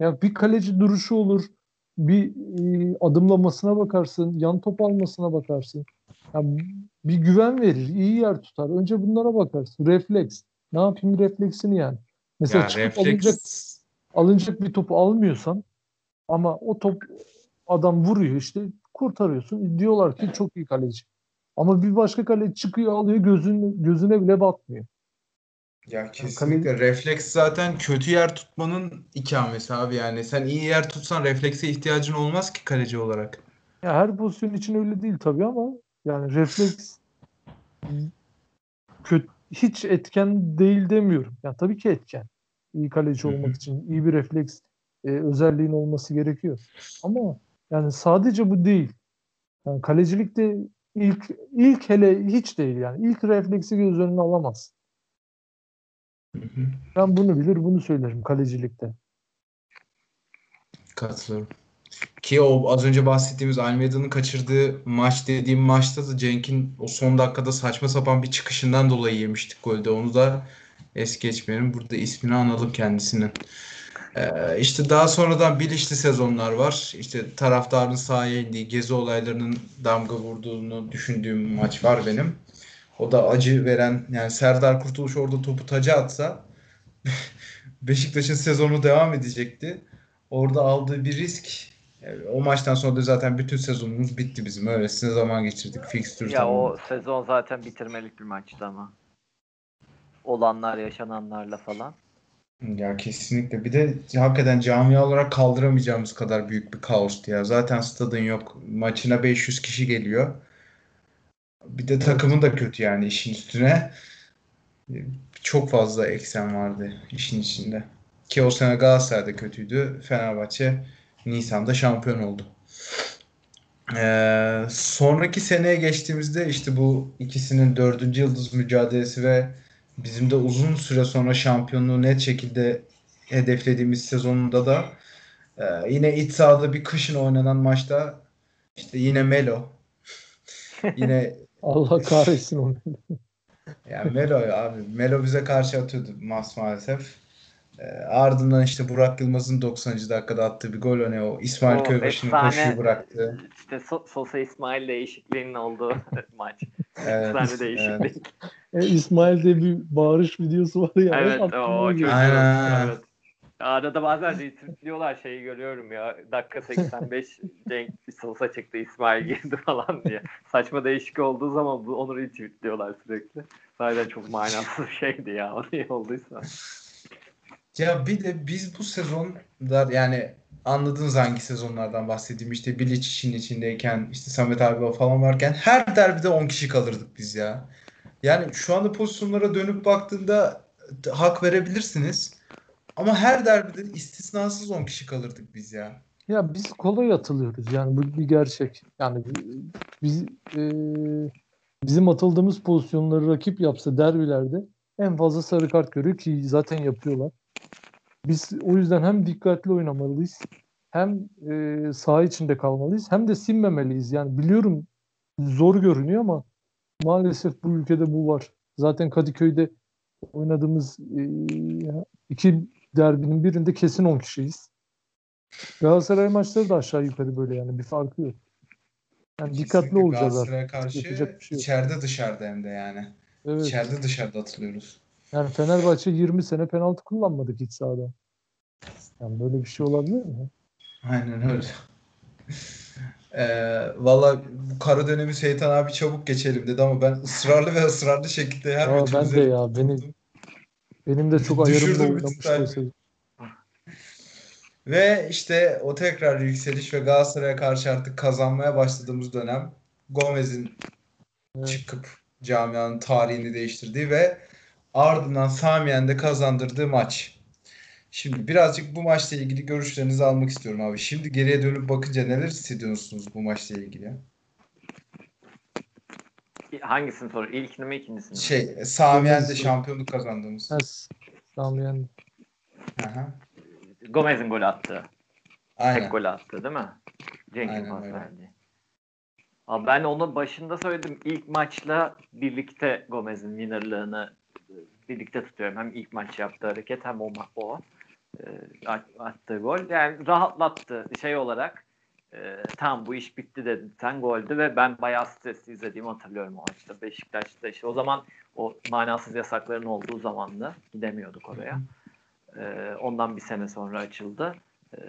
Ya bir kaleci duruşu olur. Bir e, adımlamasına bakarsın, yan top almasına bakarsın. Ya bir güven verir, iyi yer tutar. Önce bunlara bakarsın. Refleks. Ne yapayım refleksini yani. Mesela Ya çıkıp alınacak, refleks alınacak bir topu almıyorsan ama o top adam vuruyor işte kurtarıyorsun. Diyorlar ki çok iyi kaleci. Ama bir başka kaleci çıkıyor alıyor gözün, gözüne bile batmıyor. ya kesinlikle refleks zaten kötü yer tutmanın ikamesi abi yani sen iyi yer tutsan reflekse ihtiyacın olmaz ki kaleci olarak. Ya her pozisyon için öyle değil tabii ama yani refleks kötü, hiç etken değil demiyorum. Ya tabii ki etken. İyi kaleci olmak için iyi bir refleks e, özelliğin olması gerekiyor. Ama yani sadece bu değil. Yani kalecilikte ilk ilk hele hiç değil yani. İlk refleksi göz önüne alamaz. Ben bunu bilir, bunu söylerim kalecilikte. Katılıyorum. Ki o az önce bahsettiğimiz Almeida'nın kaçırdığı maç dediğim maçta da Cenk'in o son dakikada saçma sapan bir çıkışından dolayı yemiştik golde. Onu da es geçmeyelim. Burada ismini analım kendisinin. Ee, işte daha sonradan bilinçli sezonlar var. İşte taraftarın sahaya indiği, gezi olaylarının damga vurduğunu düşündüğüm maç var benim. O da acı veren yani Serdar Kurtuluş orada topu taca atsa Beşiktaş'ın sezonu devam edecekti. Orada aldığı bir risk. Yani o maçtan sonra da zaten bütün sezonumuz bitti bizim. Öylesine zaman geçirdik. Fixture Ya o tamam. sezon zaten bitirmelik bir maçtı ama. Olanlar yaşananlarla falan. Ya kesinlikle. Bir de hakikaten camia olarak kaldıramayacağımız kadar büyük bir kaostu ya. Zaten stadın yok. Maçına 500 kişi geliyor. Bir de takımın da kötü yani işin üstüne. Çok fazla eksen vardı işin içinde. Ki o sene Galatasaray'da kötüydü. Fenerbahçe Nisan'da şampiyon oldu. Ee, sonraki seneye geçtiğimizde işte bu ikisinin dördüncü yıldız mücadelesi ve bizim de uzun süre sonra şampiyonluğu net şekilde hedeflediğimiz sezonunda da e, yine iç sahada bir kışın oynanan maçta işte yine Melo yine Allah kahretsin onu. yani Melo abi Melo bize karşı atıyordu mas maalesef. E, ardından işte Burak Yılmaz'ın 90. dakikada attığı bir gol hani o İsmail O Köybaşı'nın koşuyu bıraktı. İşte So- Sosa İsmail değişikliğinin olduğu maç. Evet, Efsane evet. değişiklik. E, İsmail'de bir bağırış videosu var ya. Evet aklıma o çok. Aynen. Evet. Arada bazen retweetliyorlar şeyi görüyorum ya. Dakika 85 Cenk Sosa çıktı İsmail girdi falan diye. Saçma değişik olduğu zaman bu, onu retweetliyorlar sürekli. Sadece çok manasız bir şeydi ya. O niye olduysa. Ya bir de biz bu sezonlar yani anladığınız hangi sezonlardan bahsedeyim işte Bilic işin içindeyken işte Samet abi falan varken her derbide 10 kişi kalırdık biz ya. Yani şu anda pozisyonlara dönüp baktığında hak verebilirsiniz. Ama her derbide istisnasız 10 kişi kalırdık biz ya. Ya biz kolay atılıyoruz yani bu bir gerçek. Yani biz e, bizim atıldığımız pozisyonları rakip yapsa derbilerde en fazla sarı kart görüyor ki zaten yapıyorlar. Biz o yüzden hem dikkatli oynamalıyız hem e, saha içinde kalmalıyız hem de sinmemeliyiz. Yani biliyorum zor görünüyor ama maalesef bu ülkede bu var. Zaten Kadıköy'de oynadığımız e, iki derbinin birinde kesin 10 kişiyiz. Galatasaray maçları da aşağı yukarı böyle yani bir farkı yok. Yani dikkatli Kesinlikle olacağız Galatasaray'a artık. karşı şey içeride dışarıda hem de yani. Evet. İçeride dışarıda atılıyoruz. Yani Fenerbahçe 20 sene penaltı kullanmadık iç sahada. Yani böyle bir şey olabilir mi? Aynen öyle. Ee, Valla bu kara dönemi Seytan abi çabuk geçelim dedi ama ben ısrarlı ve ısrarlı şekilde her maçın ben de ya, beni-. Benim de çok ayarımda oynamış. Ve işte o tekrar yükseliş ve Galatasaray'a karşı artık kazanmaya başladığımız dönem Gomez'in Evet. çıkıp camianın tarihini değiştirdiği ve ardından Samiyen'de de kazandırdığı maç. Şimdi birazcık bu maçla ilgili görüşlerinizi almak istiyorum abi. Şimdi geriye dönüp bakınca neler hissediyorsunuz bu maçla ilgili? Hangisini soruyor? İlkini mi ikincisini mi? Şey, Samiyen'de şampiyonluk kazandığımız. Ha, Sami yani. Hı hı. Gomez'in gol attığı. Aynen. Tek gol attı değil mi? Cenk'in Aynen pas. Abi ben onu başında söyledim. İlk maçla birlikte Gomez'in winnerlığını birlikte tutuyorum. Hem ilk maç yaptığı hareket hem o, o e, at- attığı gol. Yani rahatlattı şey olarak. E, tam bu iş bitti dedi. Sen goldü ve ben bayağı stresli izlediğimi hatırlıyorum o maçta. Beşiktaş'ta işte o zaman o manasız yasakların olduğu zamandı. Gidemiyorduk oraya. E, ondan bir sene sonra açıldı. Ee,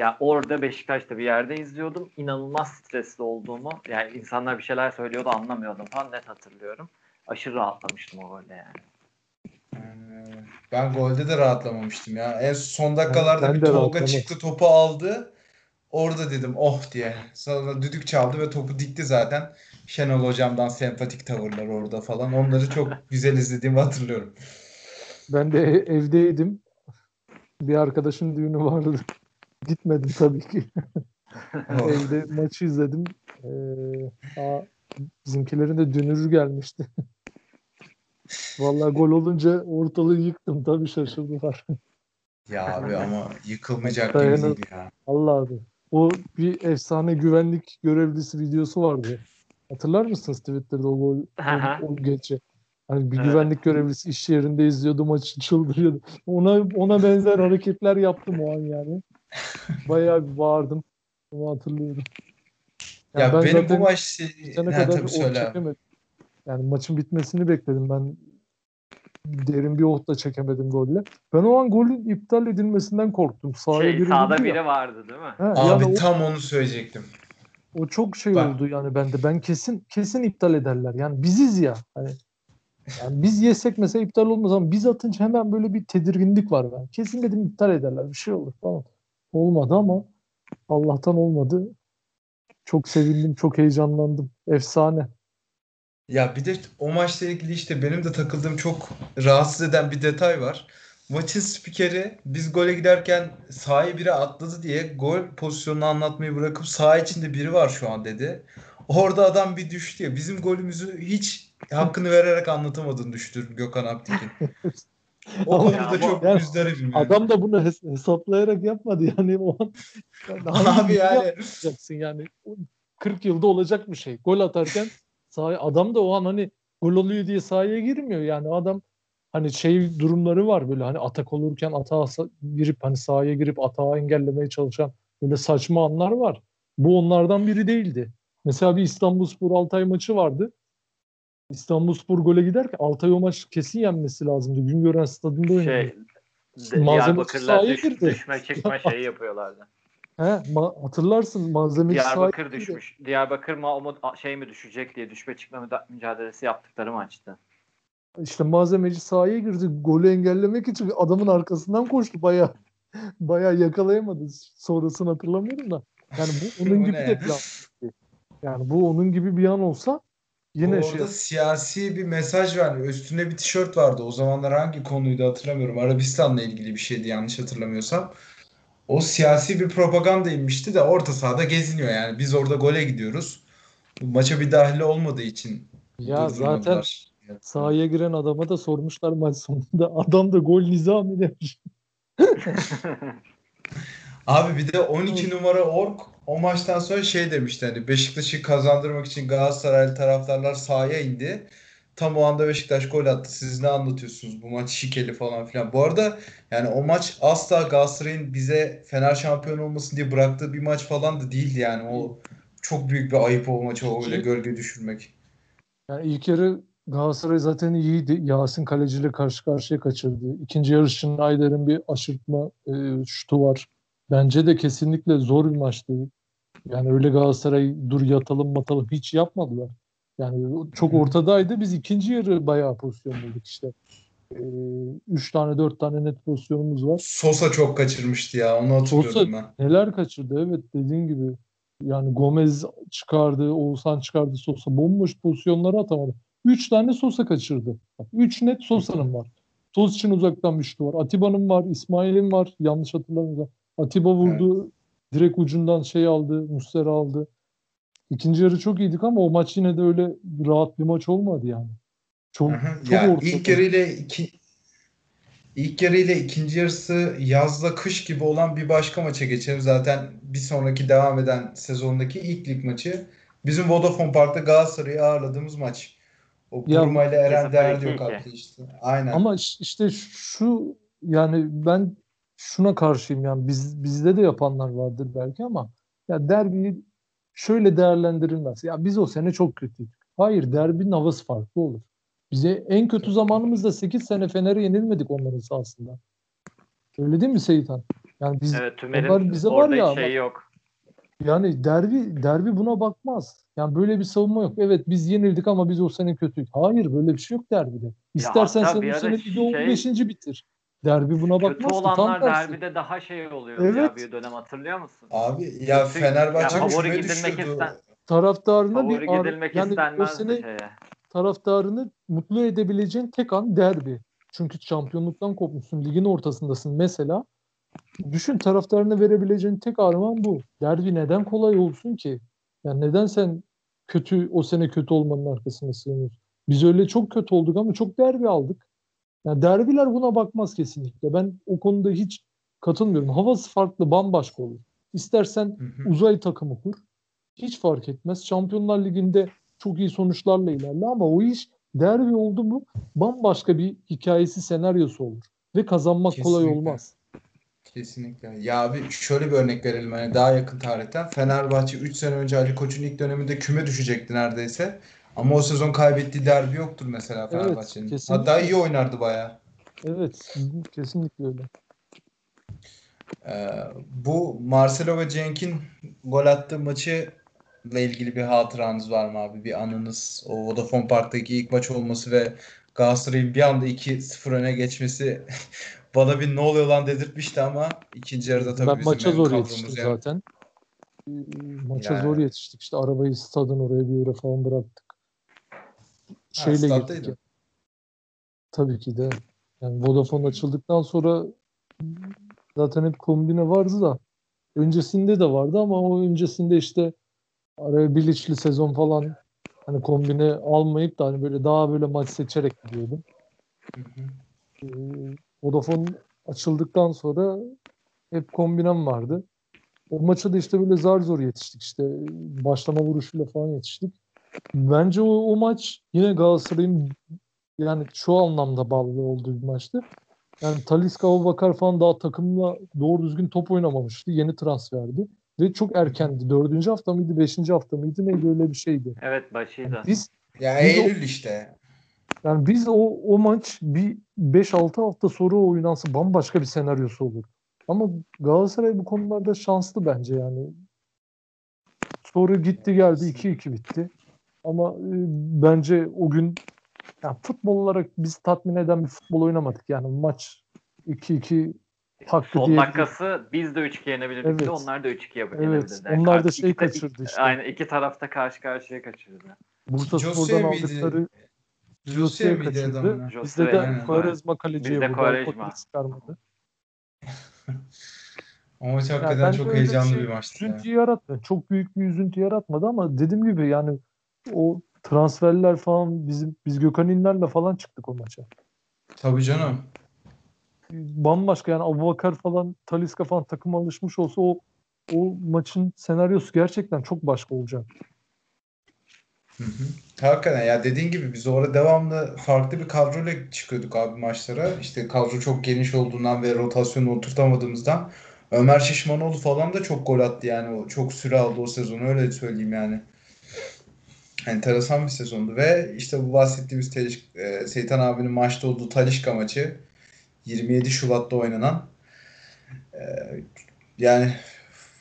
ya orada Beşiktaş'ta bir yerde izliyordum. İnanılmaz stresli olduğumu. Yani insanlar bir şeyler söylüyordu anlamıyordum falan net hatırlıyorum. Aşırı rahatlamıştım o golde yani. Ben golde de rahatlamamıştım ya. En son dakikalarda Ben bir de Tolga çıktı topu aldı. Orada dedim oh diye. Sonra düdük çaldı ve topu dikti zaten. Şenol hocamdan sempatik tavırlar orada falan. Onları çok güzel izlediğimi hatırlıyorum. Ben de e- evdeydim. Bir arkadaşın düğünü vardı. Gitmedim tabii ki. Oh. Evde maçı izledim. Ee, aa, bizimkilerin de dünürü gelmişti. Vallahi gol olunca ortalığı yıktım. Tabii şaşırdılar. Ya abi ama yıkılmayacak gibi değil ya. Allah abi. O bir efsane güvenlik görevlisi videosu vardı. Hatırlar mısınız Twitter'da o, gol, o, o gece? Hani bir Evet. güvenlik görevlisi iş yerinde izliyordu maçı çıldırıyordu. Ona ona benzer hareketler yaptım o an yani. Bayağı bir bağırdım. Onu hatırlıyorum. Yani Ya ben benim bu maç sene Ha, kadar tabii o söyle abi. Yani maçın bitmesini bekledim ben. Derin bir ohla çekemedim golle. Ben o an golün iptal edilmesinden korktum. Sahaya Şey, biri sağda ya. biri vardı değil mi? Ha, Abi yani o- tam onu söyleyecektim. o çok şey Bak. oldu yani bende. Ben kesin kesin iptal ederler. Yani biziz ya. Hani yani biz yesek mesela iptal olmaz ama biz atınca hemen böyle bir tedirginlik var ben. Kesin dedim iptal ederler. Bir şey olur falan. Olmadı ama Allah'tan olmadı. Çok sevindim, çok heyecanlandım. Efsane. Ya bir de o maçla ilgili işte benim de takıldığım çok rahatsız eden bir detay var. Maçın spikeri biz gole giderken sahaya biri atladı diye gol pozisyonunu anlatmayı bırakıp saha içinde biri var şu an dedi. Orada adam bir düştü ya. Bizim golümüzü hiç hakkını vererek anlatamadığını düşünüyorum Gökhan Aptekin. O konuda Ya çok yani müzdaribim yani. Adam da bunu hes- hesaplayarak yapmadı yani o an. Yani hangi Abi yani yapacaksın yani. O 40 yılda olacak bir şey. Gol atarken sahaya adam da o an hani gol oluyor diye sahaya girmiyor yani adam hani şey durumları var böyle hani atak olurken atağa girip hani sahaya girip atağı engellemeye çalışan böyle saçma anlar var. Bu onlardan biri değildi. Mesela bir İstanbulspor Altay maçı vardı. İstanbulspor gole giderken Altay o maç kesin yenmesi lazımdı. Güngören stadında oynadı. Şey, Diyarbakırlar sahaya girdi. düşme çıkma şeyi yapıyorlardı. He, ma- hatırlarsın malzemeci Diyarbakır düşmüş. Diyarbakır mı o mu- şey mi düşecek diye düşme çıkma mücadelesi yaptıkları maçtı. İşte malzemeci sahaya girdi. Golü engellemek için adamın arkasından koştu. Baya baya yakalayamadı. Sonrasını hatırlamıyorum da. Yani bu onun gibi de plan. Yani bu onun gibi bir an olsa Yine Bu şey siyasi bir mesaj vermiyor. Üstünde bir tişört vardı. O zamanlar hangi konuydu hatırlamıyorum. Arabistan'la ilgili bir şeydi yanlış hatırlamıyorsam. O siyasi bir propaganda inmişti de orta sahada geziniyor yani. Biz orada gole gidiyoruz. Bu maça bir dahili olmadığı için ya zaten sahaya giren adama da sormuşlar maç sonunda. Adam da gol nizami demiş. Abi bir de 12 numara Ork o maçtan sonra şey demişti hani Beşiktaş'ı kazandırmak için Galatasaraylı taraftarlar sahaya indi. Tam o anda Beşiktaş gol attı. Siz ne anlatıyorsunuz? Bu maç şikeli falan filan. Bu arada yani o maç asla Galatasaray'ın bize Fener şampiyon olmasın diye bıraktığı bir maç falan da değildi yani. O çok büyük bir ayıp o maça o öyle gölge düşürmek. Yani ilk yarı Galatasaray zaten iyiydi. Yasin Kaleci ile karşı karşıya kaçırdı. İkinci yarı Schneider'in bir aşırtma e, şutu var. Bence de kesinlikle zor bir maçtı. Yani öyle Galatasaray dur yatalım matalım hiç yapmadılar. Yani çok ortadaydı. Biz ikinci yarı bayağı pozisyon bulduk işte. E, üç tane dört tane net pozisyonumuz var. Sosa çok kaçırmıştı ya. Onu hatırlıyorum Sosa ben. neler kaçırdı evet dediğin gibi. Yani Gomez çıkardı, Oğuzhan çıkardı Sosa. Bomboş pozisyonları atamadı. Üç tane Sosa kaçırdı. Bak, üç net Sosa'nın var. Toz için uzaktan şutu var. Atiba'nın var, İsmail'in var. Yanlış hatırlamıyorsam. Atiba vurdu. Direkt ucundan şey aldı, Muslera aldı. İkinci yarı çok iyiydik ama o maç yine de öyle rahat bir maç olmadı yani. Çok, çok Ya ortada. ilk yarı ile iki ilk yarı ile ikinci yarısı yazla kış gibi olan bir başka maça geçelim. Zaten bir sonraki devam eden sezondaki ilk lig maçı bizim Vodafone Park'ta Galatasaray'ı ağırladığımız maç. O Ya, Buruma ile Eren 2-0, Değerli yok 2-2. attı işte. Aynen. Ama iş- işte şu yani ben şuna karşıyım yani biz bizde de yapanlar vardır belki ama ya derbi şöyle değerlendirilmez. Ya biz o sene çok kötüydük. Hayır derbinin havası farklı olur. Bize en kötü zamanımızda 8 sene Fener'e yenilmedik onların sahasında. Öyle değil mi Seyitan? Yani biz evet Onlar bize var ya şey yok. yani derbi derbi buna bakmaz. Yani böyle bir savunma yok. Evet biz yenildik ama biz o sene kötüydük. Hayır böyle bir şey yok derbide. İstersen sen o sene şey- bir de 15. bitir. Derbi buna bakmaz Kötü ki. Tam olanlar tersi. derbide daha şey oluyor Evet. ya bir dönem hatırlıyor musun? Abi ya Kötü- Fenerbahçe ya favori gidilmek isten- Taraftarına Favori bir gidilmek yani o istenmezdi sene şeye. taraftarını mutlu edebileceğin tek an derbi. Çünkü şampiyonluktan kopmuşsun. Ligin ortasındasın mesela. Düşün taraftarına verebileceğin tek armağan bu. Derbi neden kolay olsun ki? Yani neden sen kötü o sene kötü olmanın arkasına sığınıyorsun? Biz öyle çok kötü olduk ama çok derbi aldık. Yani derbiler buna bakmaz kesinlikle. Ben o konuda hiç katılmıyorum. Havası farklı, bambaşka olur. İstersen Hı hı. uzay takımı kur. Hiç fark etmez. Şampiyonlar Ligi'nde çok iyi sonuçlarla ilerle ama o iş derbi oldu mu bambaşka bir hikayesi, senaryosu olur. Ve kazanmak kolay Kesinlikle. olmaz. Kesinlikle. Ya abi şöyle bir örnek verelim hani daha yakın tarihten. Fenerbahçe 3 sene önce Ali Koç'un ilk döneminde küme düşecekti neredeyse. Ama o sezon kaybettiği derbi yoktur mesela Evet, Fenerbahçe'nin. kesinlikle. Hatta iyi oynardı bayağı. Evet, kesinlikle öyle. Ee, bu Marcelo ve Cenk'in gol attığı maçı ile ilgili bir hatıranız var mı abi? Bir anınız. O Vodafone Park'taki ilk maç olması ve Galatasaray'ın bir anda 2-0 öne geçmesi bana bir ne oluyor lan dedirtmişti ama ikinci yarıda tabii ben bizim maça zor yetiştim yani. zaten. Ee, Maça Yani. zor yetiştik. İşte arabayı stadın oraya bir yere falan bıraktık. Şeyle gittik. ya. Tabii ki de. Yani Vodafone açıldıktan sonra zaten hep kombine vardı da öncesinde de vardı ama o öncesinde işte araya Bilic'li sezon falan hani kombine almayıp da hani böyle daha böyle maç seçerek gidiyordum. Hı hı. Ee, Vodafone açıldıktan sonra hep kombinem vardı. O maça da işte böyle zar zor yetiştik işte başlama vuruşuyla falan yetiştik. Bence o, o maç yine Galatasaray'ın yani şu anlamda bağlı olduğu bir maçtı. Yani Talisca, Abubakar falan daha takımla doğru düzgün top oynamamıştı. Yeni transferdi. Ve çok erkendi. Dördüncü hafta mıydı, beşinci hafta mıydı neydi öyle bir şeydi. Evet başıydı. Biz Ya Biz o- Eylül işte. yani biz o, o maç bir 5-6 hafta sonra oynansa bambaşka bir senaryosu olur. Ama Galatasaray bu konularda şanslı bence yani. Sonra gitti geldi 2-2 bitti. Ama e, bence o gün yani futbol olarak biz tatmin eden bir futbol oynamadık. Yani maç 2-2 hakkı Son diye. dakikası biz de 3-2 yenebilirdik. Evet. Onlar da 3-2 Evet. yenebilirdi. Onlar da şey kaçırdı işte. Aynen iki tarafta karşı karşıya kaçırdı. Bursa Jose Spor'dan miydi? aldıkları Jose Jose'ye miydi kaçırdı. Jose Bizde de. Quaresma kaleciye Bizde vurdu. Quaresma. Çıkarmadı. O maç hakikaten bence çok heyecanlı şey bir maçtı. Üzüntü yaratmadı. Çok büyük bir üzüntü yaratmadı ama dediğim gibi yani o transferler falan bizim biz Gökhan İnler'le falan çıktık o maça. Tabii canım. Bambaşka yani Abubakar falan Talisca falan takım alışmış olsa o o maçın senaryosu gerçekten çok başka olacak. Hı hı. Hakikaten ya dediğin gibi biz orada devamlı farklı bir kadroyla çıkıyorduk abi maçlara. İşte kadro çok geniş olduğundan ve rotasyonu oturtamadığımızdan Ömer Şişmanoğlu falan da çok gol attı yani. O çok süre aldı o sezon öyle söyleyeyim yani. Enteresan bir sezondu ve işte bu bahsettiğimiz Teliş, e, Seytan abinin maçta olduğu Talişka maçı 27 Şubat'ta oynanan e, yani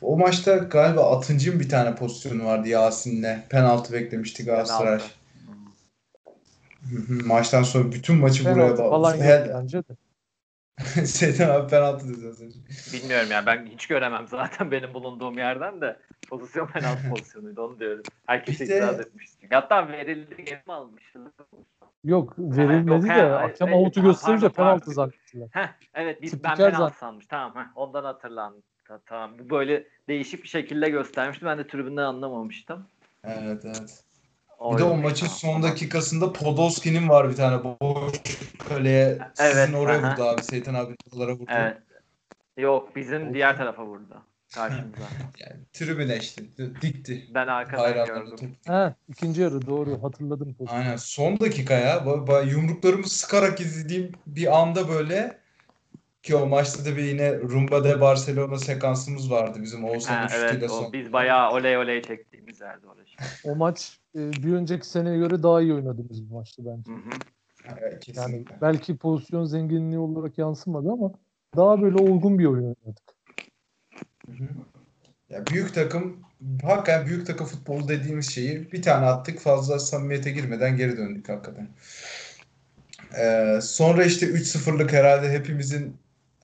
o maçta galiba Atıncı'nın bir tane pozisyonu vardı Yasin'le. Penaltı beklemişti Galatasaray. Maçtan sonra bütün maçı buraya Penaltı bağlı. falan Her- bence de. Seyten abi penaltı önce. Bilmiyorum yani ben hiç göremem zaten benim bulunduğum yerden de pozisyon penaltı pozisyonuydu onu diyorum. Herkes İşte- itiraz etmiş. Hatta verildi geri mi almıştı? Yok verilmedi he, de hakem hayır, avutu gösterince penaltı zannettiler. Evet biz, ben penaltı zan- sanmış. Tamam heh, ondan hatırlandı. Ta- Tamam. Bu böyle değişik bir şekilde göstermişti. Ben de tribünden anlamamıştım. Evet evet. Bir de o maçın son dakikasında Podolski'nin var bir tane boş kaleye Evet, sizin oraya aha. vurdu abi. Seyten abi topulara vurdu. Evet. Yok bizim diğer tarafa vurdu. Karşımıza. Yani tribüne işte dikti. Ben arkadan gördüm. He, ikinci yarı doğru hatırladım pozisyonu. Aynen son dakika ya. Ba- ba- yumruklarımı sıkarak izlediğim bir anda böyle ki o maçta da bir yine Rumba de Barcelona sekansımız vardı bizim Oğuzhan'ın Ha, şutuyla evet son. o biz bayağı oley oley çektiğimiz yerde orası. O maç e, bir önceki seneye göre daha iyi oynadığımız bir maçtı bence. Hı hı. Evet, Yani kesinlikle. belki pozisyon zenginliği olarak yansımadı ama daha böyle olgun bir oyun oynadık. Hı hı. Ya büyük takım hakikaten büyük takım futbolu dediğimiz şeyi bir tane attık fazla samimiyete girmeden geri döndük hakikaten. Ee, sonra işte 3-0'lık herhalde hepimizin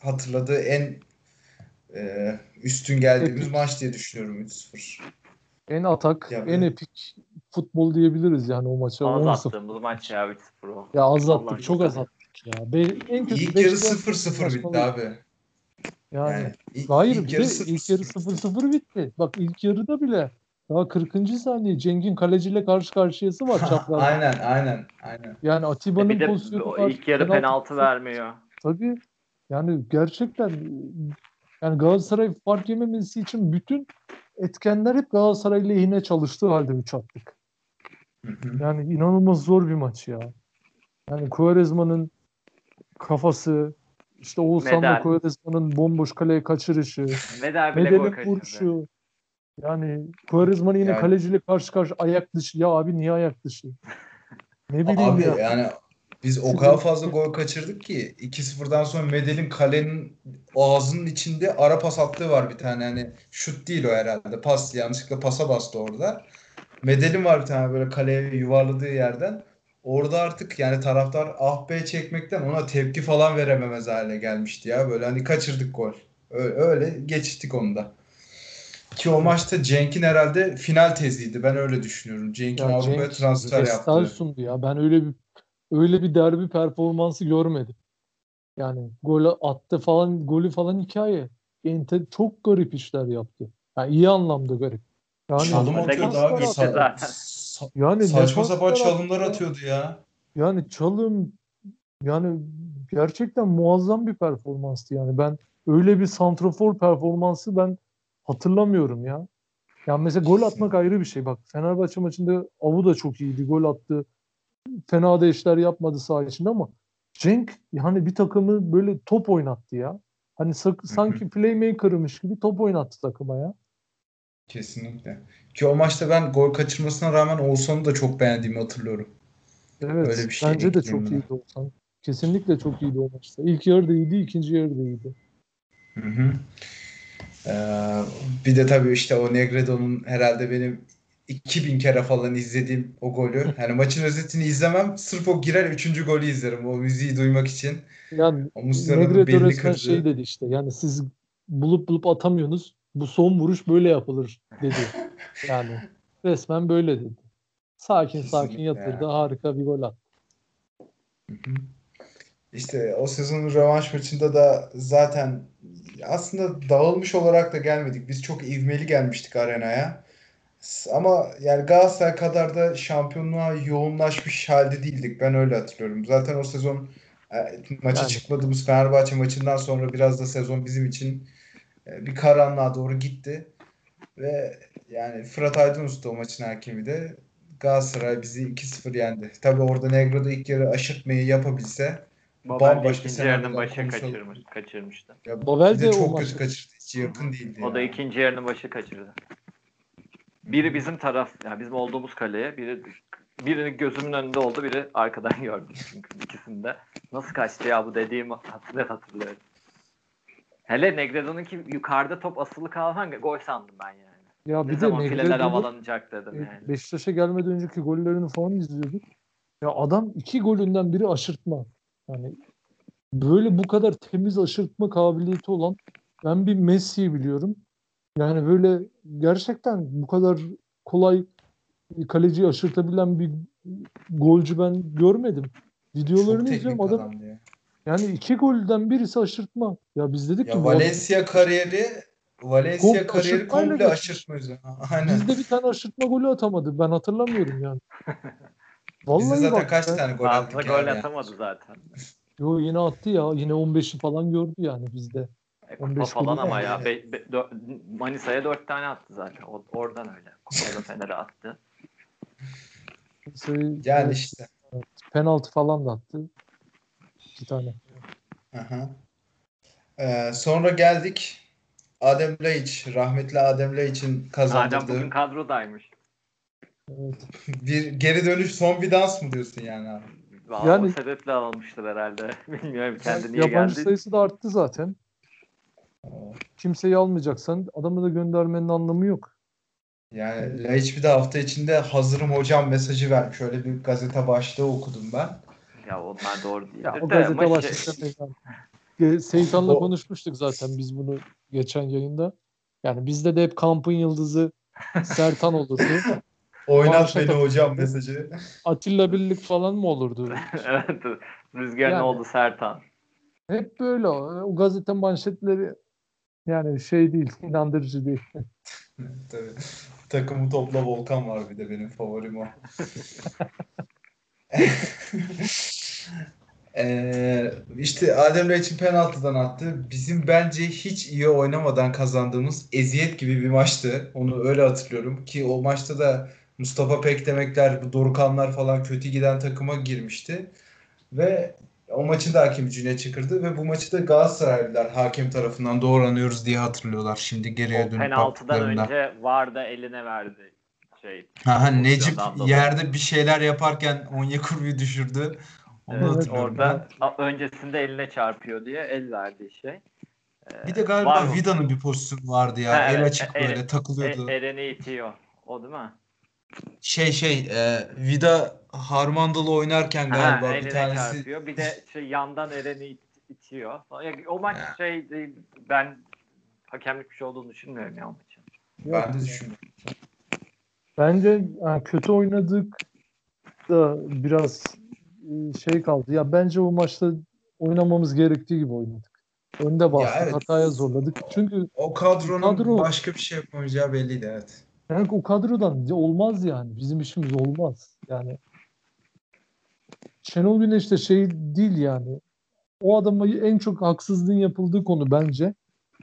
hatırladığı en e, üstün geldiğimiz Epik. maç diye düşünüyorum 3-0. En atak, Ya en epik futbol diyebiliriz yani o maça. Az 10-0. attığımız maç ya 3-0 o. Ya az Allah attık, çok az attık ya. Be en kötü İlk yarı puan 0-0 bitti saçmalık. abi. Yani, Yani ilk, hayır ilk yarı de 0-0 ilk yarı bitti. 0-0 bitti. Bak ilk yarıda bile daha 40. saniye Cenk'in kaleciyle karşı karşıyası var çaprazda. Aynen aynen aynen. Yani Atiba'nın E pozisyonu var. ilk yarı penaltı vermiyor. Tabii. Yani gerçekten yani Galatasaray fark yememesi için bütün etkenler hep Galatasaray lehine çalıştığı halde 3 attık. Hı hı. Yani inanılmaz zor bir maç ya. Yani Quaresma'nın kafası, işte Oğuzhan'la. Quaresma'nın bomboş kaleye kaçırışı, Medel bile gol Medel'in kaçırdı. vuruşu. Yani Quaresma'nın yine Yani- kaleciyle karşı karşı ayak dışı. Ya abi niye ayak dışı? Ne bileyim Abi ya. yani biz o kadar fazla gol kaçırdık ki 2-0'dan sonra Medel'in kalenin ağzının içinde ara pas attığı var bir tane hani şut değil o herhalde pas yanlışlıkla pasa bastı orada. Medel'in var bir tane böyle kaleye yuvarladığı yerden. Orada artık yani taraftar ah be çekmekten ona tepki falan verememez hale gelmişti ya. Böyle hani kaçırdık gol. Öyle, öyle geçtik onu da. Ki o maçta Cenk'in herhalde final teziydi. Ben öyle düşünüyorum. Cenk'in Ya Avrupa'ya transfer yaptı. sundu ya. Ben öyle bir öyle bir derbi performansı görmedim. Yani gol attı falan, golü falan hikaye. Ente, çok garip işler yaptı. Yani iyi anlamda garip. Yani Çalım atıyordu abi. Sa- sa- yani saçma sapan çalımlar atıyordu ya. Yani çalım yani gerçekten muazzam bir performanstı yani. Ben öyle bir santrafor performansı ben hatırlamıyorum ya. Yani mesela gol atmak ayrı bir şey. Bak Fenerbahçe maçında Avu da çok iyiydi. Gol attı. Fena da işler yapmadı saha içinde ama Cenk yani bir takımı böyle top oynattı ya. Hani sanki playmaker'mış gibi top oynattı takıma ya. Kesinlikle. Ki o maçta ben gol kaçırmasına rağmen Oğuzhan'ı da çok beğendiğimi hatırlıyorum. Evet. Öyle bir şey bence de çok iyiydi Oğuzhan. Kesinlikle çok iyiydi o maçta. İlk yarı da iyiydi, ikinci yarı da iyiydi. Hı hı. Ee, bir de tabii işte o Negredo'nun herhalde benim 2000 kere falan izlediğim o golü. Yani maçın özetini izlemem. Sırf o girer 3. golü izlerim. O müziği duymak için. Yani O Muslera'nın kırdı. şey dedi işte. Yani siz bulup bulup atamıyorsunuz. Bu son vuruş böyle yapılır dedi. Yani resmen böyle dedi. sakin sakin Kesinlikle yatırdı. ya. Harika bir gol attı. Hı hı. İşte o sezonun rövanş maçında da zaten aslında dağılmış olarak da gelmedik. Biz çok ivmeli gelmiştik arenaya. Ama yani Galatasaray kadar da şampiyonluğa yoğunlaşmış halde değildik. Ben öyle hatırlıyorum. Zaten o sezon e, maça Yani. çıkmadığımız Fenerbahçe maçından sonra biraz da sezon bizim için e, bir karanlığa doğru gitti. Ve yani Fırat Aydınus da o maçın hakemi de Galatasaray bizi 2-0 yendi. Tabii orada Negro'da ilk yarı aşırtmayı yapabilse Babel Bambaşka ikinci başı konuşalım. kaçırmış, kaçırmıştı. ya Babel de çok kötü kaçırdı. Hiç yakın değildi O da ya. ikinci yarının başı kaçırdı. Biri bizim taraf, yani bizim olduğumuz kaleye, biri birini gözümün önünde oldu, biri arkadan gördüm çünkü ikisinde. Nasıl kaçtı ya bu dediğimi hat- net hatırlıyorum. Hele Negredo'nunki yukarıda top asılı kalan gol sandım ben yani. Ya Ne bir de zaman fileler Negredo'nun havalanacak dedim yani. Beşiktaş'a gelmeden önceki gollerini falan izliyorduk. Ya adam iki golünden biri aşırtma. Yani böyle bu kadar temiz aşırtma kabiliyeti olan ben bir Messi'yi biliyorum. Yani böyle gerçekten bu kadar kolay kaleciyi aşırtabilen bir golcü ben görmedim. Çok Videolarını teknik izliyorum adam ya. yani iki golden birisi aşırtma. Ya biz dedik ki Ya bu adam- Valencia kariyeri Valencia Komple kariyeri komple aşırtma üzerine. Aynen. bizde bir tane aşırtma golü atamadı. Ben hatırlamıyorum yani. Bizde zaten bak kaç ben- tane gol Fazla attık gol yani. atamadı zaten. Yo yine attı ya. Yine 15'i falan gördü yani bizde. E, kupa 15 falan ama ya. Be- be- dö- Manisa'ya dört tane attı zaten. O, oradan öyle. Kupada Fener'e attı. Şey, Yani evet, işte. penaltı falan da attı. İki tane. Aha. Ee, sonra geldik Adem Laiç, rahmetli Adem Adem kazandırdığı bugün kadrodaymış. Evet. bir geri dönüş son bir dans mı diyorsun yani abi? Vallahi Yani- o sebeple alınmıştır herhalde. Bilmiyorum kendi niye Yabancı geldi. sayısı da arttı zaten. Kimseyi almayacaksan adamı da göndermenin anlamı yok. Yani Laiç bir de hafta içinde hazırım hocam mesajı vermiş. Öyle bir gazete başlığı okudum ben. Ya onlar doğru değil. Ya o gazete şey-. Ge- Seytan'la konuşmuştuk zaten biz bunu geçen yayında. Yani bizde de hep kampın yıldızı Sertan olurdu. Oynat beni hocam mesajı. Atilla Birlik falan mı olurdu? evet. Rüzgar ne Yani- oldu Sertan? Hep böyle o, o gazete manşetleri yani şey değil, inandırıcı değil. Tabii. Takımı topla Volkan var bir de benim favorim o. Ee, işte Adem Laiç'in penaltıdan attı. Bizim bence hiç iyi oynamadan kazandığımız eziyet gibi bir maçtı. Onu öyle hatırlıyorum ki o maçta da Mustafa Pekdemekler, bu Dorukanlar falan kötü giden takıma girmişti. Ve o maçı da hakem Cüneyt Çakır'dı ve bu maçı da Galatasaraylılar hakem tarafından doğranıyoruz diye hatırlıyorlar. Şimdi geriye O dönüp penaltıdan önce var da eline verdi. Şey, Ha, Necip dolayı. yerde bir şeyler yaparken Onyekuru'yu düşürdü. Onu Evet, orada a- öncesinde eline çarpıyor diye el verdiği şey. Ee, Bir de galiba? Vida'nın bir pozisyonu vardı ya. Ha, El evet, açık e- böyle takılıyordu. E, Eren'i itiyor. O değil mi? Şey şey e, Vida Harmandalı oynarken galiba ha, bir tanesi çarpıyor. Bir de şey yandan Eren'i it- itiyor. O maç Ha. şey değil, ben hakemlik bir şey olduğunu düşünmüyorum ya o maçın. ben de düşündüm. Bence yani kötü oynadık da biraz e, şey kaldı. Ya bence o maçta oynamamız gerektiği gibi oynadık. Önde bastık, evet. hataya zorladık. Çünkü O kadronun Kadro- başka bir şey yapamayacağı belliydi evet. Yani o kadrodan olmaz yani. Bizim işimiz olmaz. Yani Şenol Güneş de şey değil yani. O adama en çok haksızlığın yapıldığı konu bence.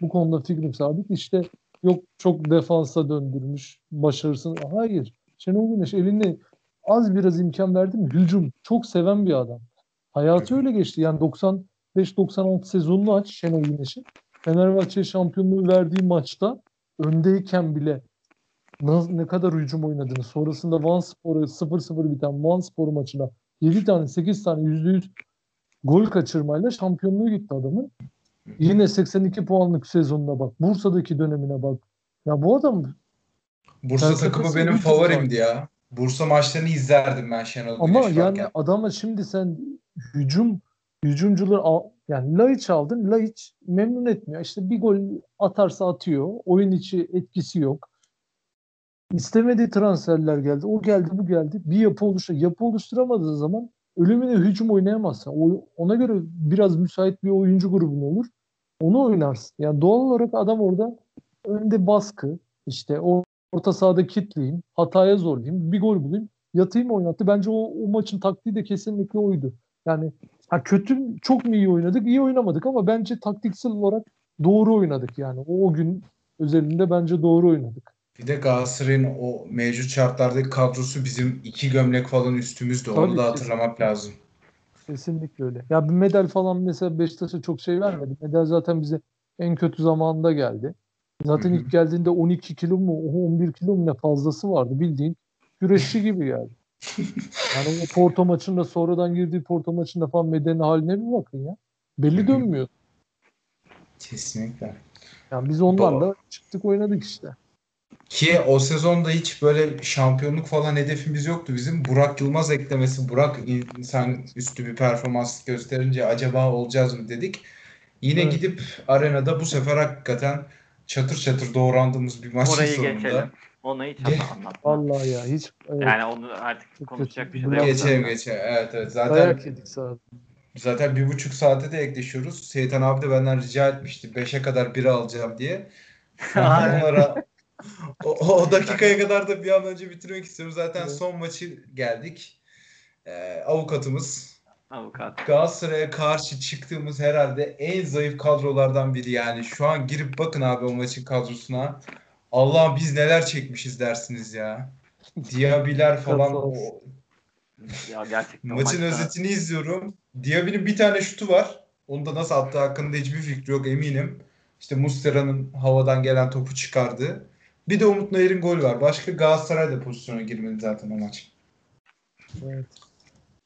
Bu konuda fikrim sabit. İşte yok çok defansa döndürmüş, başarısız. Hayır. Şenol Güneş eline az biraz imkan verdi mi? Hücum. Çok seven bir adam. Hayatı öyle geçti. Yani 95-96 sezonunu aç Şenol Güneş'in. Fenerbahçe şampiyonluğu verdiği maçta öndeyken bile na- ne kadar hücum oynadığını sonrasında Van Spor'a 0-0 biten Van Spor maçına 7 tane 8 tane %100 gol kaçırmayla şampiyonluğu gitti adamın. Yine 82 puanlık sezonuna bak. Bursa'daki dönemine bak. Ya bu adam Bursa Felsefesi takımı benim favorimdi ya. Bursa maçlarını izlerdim ben Şenol ama Güneş yani varken. adama şimdi sen hücum hücumcuları al, yani Laiç aldın. Laiç memnun etmiyor. İşte bir gol atarsa atıyor. Oyun içi etkisi yok. İstemediği transferler geldi. O geldi, bu geldi. Bir yapı oluştu. Yapı oluşturamadığı zaman ölümüne hücum oynayamazsın. O, ona göre biraz müsait bir oyuncu grubun olur. Onu oynarsın. Yani doğal olarak adam orada önde baskı, işte o orta sahada kitleyeyim, hataya zorlayayım, bir gol bulayım, yatayım oynattı. Bence o, o maçın taktiği de kesinlikle oydu. Yani ha kötü çok mu iyi oynadık? İyi oynamadık ama bence taktiksel olarak doğru oynadık yani. O, o gün özelinde bence doğru oynadık. Bir de Galatasaray'ın o mevcut şartlardaki kadrosu bizim iki gömlek falan üstümüzde. Onu Tabii da hatırlamak lazım. Kesinlikle öyle. Ya bir medal falan mesela Beşiktaş'a çok şey vermedi. Medal zaten bize en kötü zamanında geldi. Zaten Hı hı. ilk geldiğinde 12 kilo mu 11 kilo mu ne fazlası vardı bildiğin güreşçi gibi geldi. Yani o Porto maçında sonradan girdiği Porto maçında falan bedenin haline bir bakın ya. Belli dönmüyor. Kesinlikle. Yani biz onlarla çıktık oynadık işte. Ki o sezonda hiç böyle şampiyonluk falan hedefimiz yoktu bizim. Burak Yılmaz eklemesi, Burak insan üstü bir performans gösterince acaba olacağız mı dedik. Yine Evet. gidip arenada bu sefer hakikaten çatır çatır doğrandığımız bir maçın Orayı sonunda. geçelim. Onu hiç Ge- anlatma. Vallahi ya hiç evet, Yani onu artık konuşacak bir şey yok. Geçelim zaten. geçelim. Evet evet. Zaten dayak yedik sadece. Zaten bir buçuk saate de ekleşiyoruz. Seyitan abi de benden rica etmişti. Beşe kadar biri alacağım diye. Onlara o, o dakikaya kadar da bir an önce bitirmek istiyorum. Zaten Evet. son maçı geldik. Ee, avukatımız Avukat. Galatasaray'a karşı çıktığımız herhalde en zayıf kadrolardan biri yani. Şu an girip bakın abi o maçın kadrosuna. Allah biz neler çekmişiz dersiniz ya. Diaby'ler falan o, Ya gerçekten Maçın maçta- özetini izliyorum. Diaby'nin bir tane şutu var. Onu da nasıl attığı hakkında hiçbir fikri yok eminim. İşte Mustera'nın havadan gelen topu çıkardı. Bir de Umut Nayır'ın golü var. Başka Galatasaray da pozisyona girmedi zaten o maç. Evet.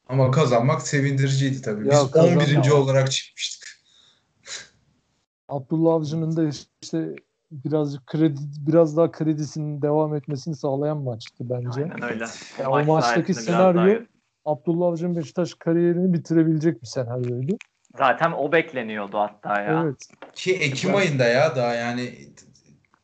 Ama kazanmak sevindiriciydi tabii. Ya Biz kazan- 11. Ya. olarak çıkmıştık. Abdullah Avcı'nın da işte birazcık kredi biraz daha kredisinin devam etmesini sağlayan maçtı bence. Aynen öyle. Ya o maç maçtaki senaryo- Abdullah Avcı'nın Beşiktaş kariyerini bitirebilecek bir senaryoydu. Zaten o bekleniyordu hatta ya. Evet. Ki Ekim Ben- ayında ya daha yani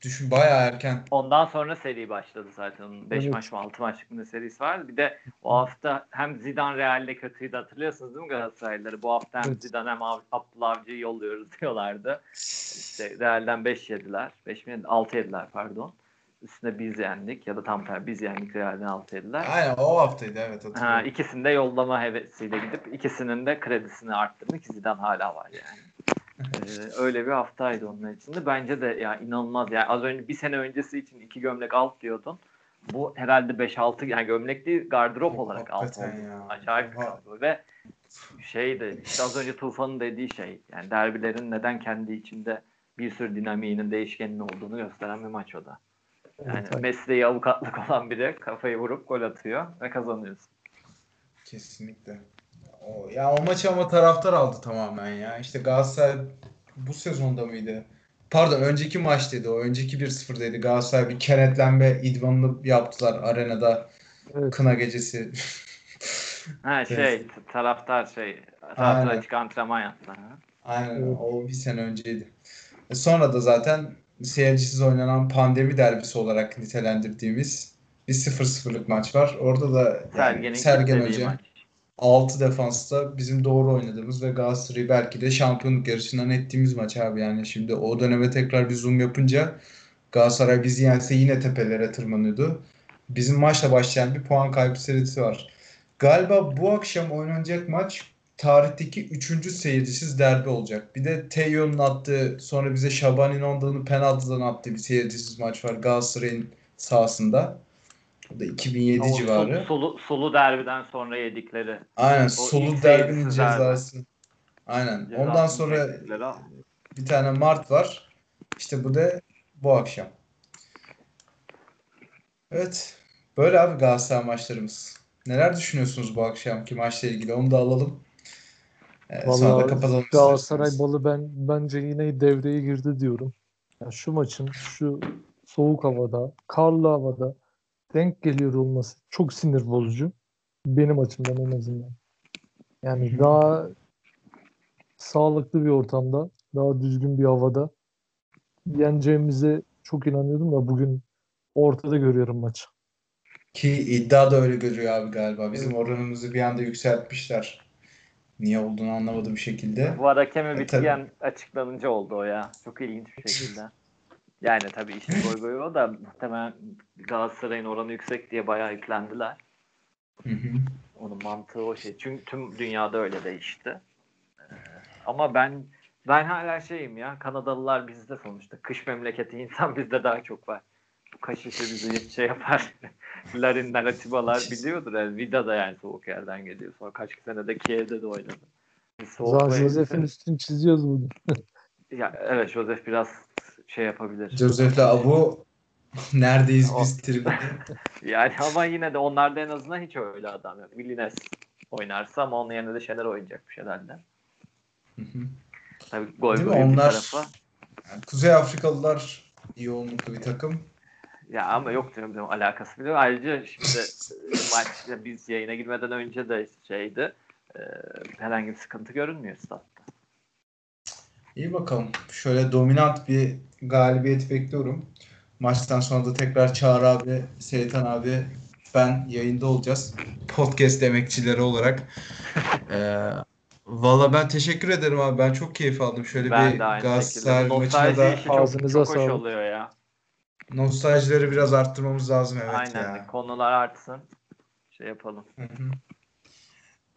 düşün bayağı erken. Ondan sonra seri başladı zaten. Onun 5 Evet. maç mı 6 maçlık bir serisi var. Bir de o hafta hem Zidane Real'de kötüydü hatırlıyorsunuz değil mi Galatasaraylıları? Bu hafta hem Evet. Zidane hem Ab- Abdullah Avcı'yı yolluyoruz diyorlardı. İşte Real'den 5 yediler. 5 mi yediler? 6 yediler pardon. Üstüne biz yendik ya da tam tersi biz yendik Real'den 6 yediler. Aynen o haftaydı evet Ha, hatırlıyorum. ikisini de yollama hevesiyle gidip ikisinin de kredisini arttırdı ki Zidane hala var yani. Öyle bir haftaydı onun içinde. Bence de ya inanılmaz. Yani az önce bir sene öncesi için iki gömlek alt diyordun. Bu herhalde 5-6 yani gömlek değil gardırop olarak alt oldu. ya. Acayip bir kadro ve şeydi işte az önce Tufan'ın dediği şey yani derbilerin neden kendi içinde bir sürü dinamiğinin değişkenin olduğunu gösteren bir maç o da. Yani Evet, mesleği avukatlık olan biri kafayı vurup gol atıyor ve kazanıyorsun. Kesinlikle. O, ya o maçı ama taraftar aldı tamamen ya. İşte Galatasaray bu sezonda mıydı? Pardon önceki maçtaydı o. Önceki 1-0'daydı. Galatasaray bir kenetlenme idmanını yaptılar arenada. Evet. Kına gecesi. Ha şey taraftar şey taraftar Aynen. açık antrenman yaptı. Ha. Aynen Evet. o bir sene önceydi. E sonra da zaten seyircisiz oynanan pandemi derbisi olarak nitelendirdiğimiz bir 0-0'lık maç var. Orada da yani Sergen kilitlediği Hoca maç. 6 defansta bizim doğru oynadığımız ve Galatasaray'ı belki de şampiyonluk yarışından ettiğimiz maç abi. Yani şimdi o döneme tekrar bir zoom yapınca Galatasaray bizi yense yine tepelere tırmanıyordu. Bizim maçla başlayan bir puan kaybı serisi var. Galiba bu akşam oynanacak maç tarihteki 3. seyircisiz derbi olacak. Bir de Teyo'nun attığı sonra bize Şaban İnandı'nın penaltıdan attığı bir seyircisiz maç var Galatasaray'ın sahasında. O da 2007 O civarı. Sulu, sulu derbiden sonra yedikleri. Aynen O Sulu derbinin derbi. cezası. Aynen. cezasını Ondan sonra bir tane Mart var. İşte bu da bu akşam. Evet. Böyle abi Galatasaray maçlarımız. Neler düşünüyorsunuz bu akşamki maçla ilgili? Onu da alalım. Ee, sonra da Vallahi kapatalım Galatasaray balı ben bence yine devreye girdi diyorum. Ya şu maçın şu soğuk havada, karlı havada denk geliyor olması çok sinir bozucu. Benim açımdan en azından. Yani daha sağlıklı bir ortamda, daha düzgün bir havada yeneceğimize çok inanıyordum da bugün ortada görüyorum maçı. Ki iddia da öyle görüyor abi galiba. Bizim oranımızı bir anda yükseltmişler. Niye olduğunu anlamadım şekilde. Bu hakemi E, bitkiyen açıklanınca oldu o ya. Çok ilginç bir şekilde. Yani tabii işin goy goyu o da muhtemelen Galatasaray'ın oranı yüksek diye bayağı yüklendiler. Hı hı. Onun mantığı o şey. Çünkü tüm dünyada öyle değişti. Ama ben ben hala şeyim ya Kanadalılar bizde sonuçta. Kış memleketi insan bizde daha çok var. Bu kaş işi bizi şey yapar. Larinler, Atibalar biliyordur. Yani Vida da yani soğuk yerden geliyor. Sonra kaç sene de Kiev'de de oynadı. Zaten Josef'in üstünü çiziyoruz bugün. Ya, evet Joseph biraz şey yapabilir. Josef'le Abu neredeyiz biz tribünde? Yani ama yine de onlarda en azından hiç öyle adam yok. Vilines oynarsa ama onun yerine de şeyler oynayacakmış herhalde. Hı hı. Tabii gol Değil mi? Onlar- tarafa. Yani Kuzey Afrikalılar yoğunluklu bir takım. Ya ama yok diyorum, diyorum alakası bile. Ayrıca şimdi maçta biz yayına girmeden önce de şeydi. e, herhangi bir sıkıntı görünmüyor statta. İyi bakalım. Şöyle dominant bir galibiyet bekliyorum. Maçtan sonra da tekrar Çağrı abi, Seytan abi, ben yayında olacağız. Podcast emekçileri olarak. Ee, Valla ben teşekkür ederim abi. Ben çok keyif aldım. Şöyle Ben bir Galatasaray maçına da çok, Ağzınıza çok hoş sağlık. oluyor ya. nostaljileri biraz arttırmamız lazım evet Aynen. ya. Konular artsın. Şey yapalım. Hı hı.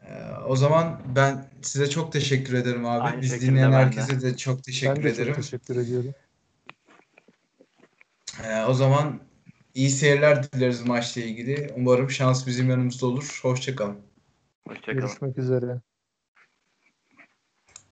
Ee, o zaman ben size çok teşekkür ederim abi. Aynı Biz dinleyen ben de. herkese de çok Ben teşekkür de ederim. çok teşekkür ediyorum. Ee, o zaman iyi seyirler dileriz maçla ilgili. Umarım şans bizim yanımızda olur. Hoşçakalın. Hoşçakalın. Görüşmek üzere.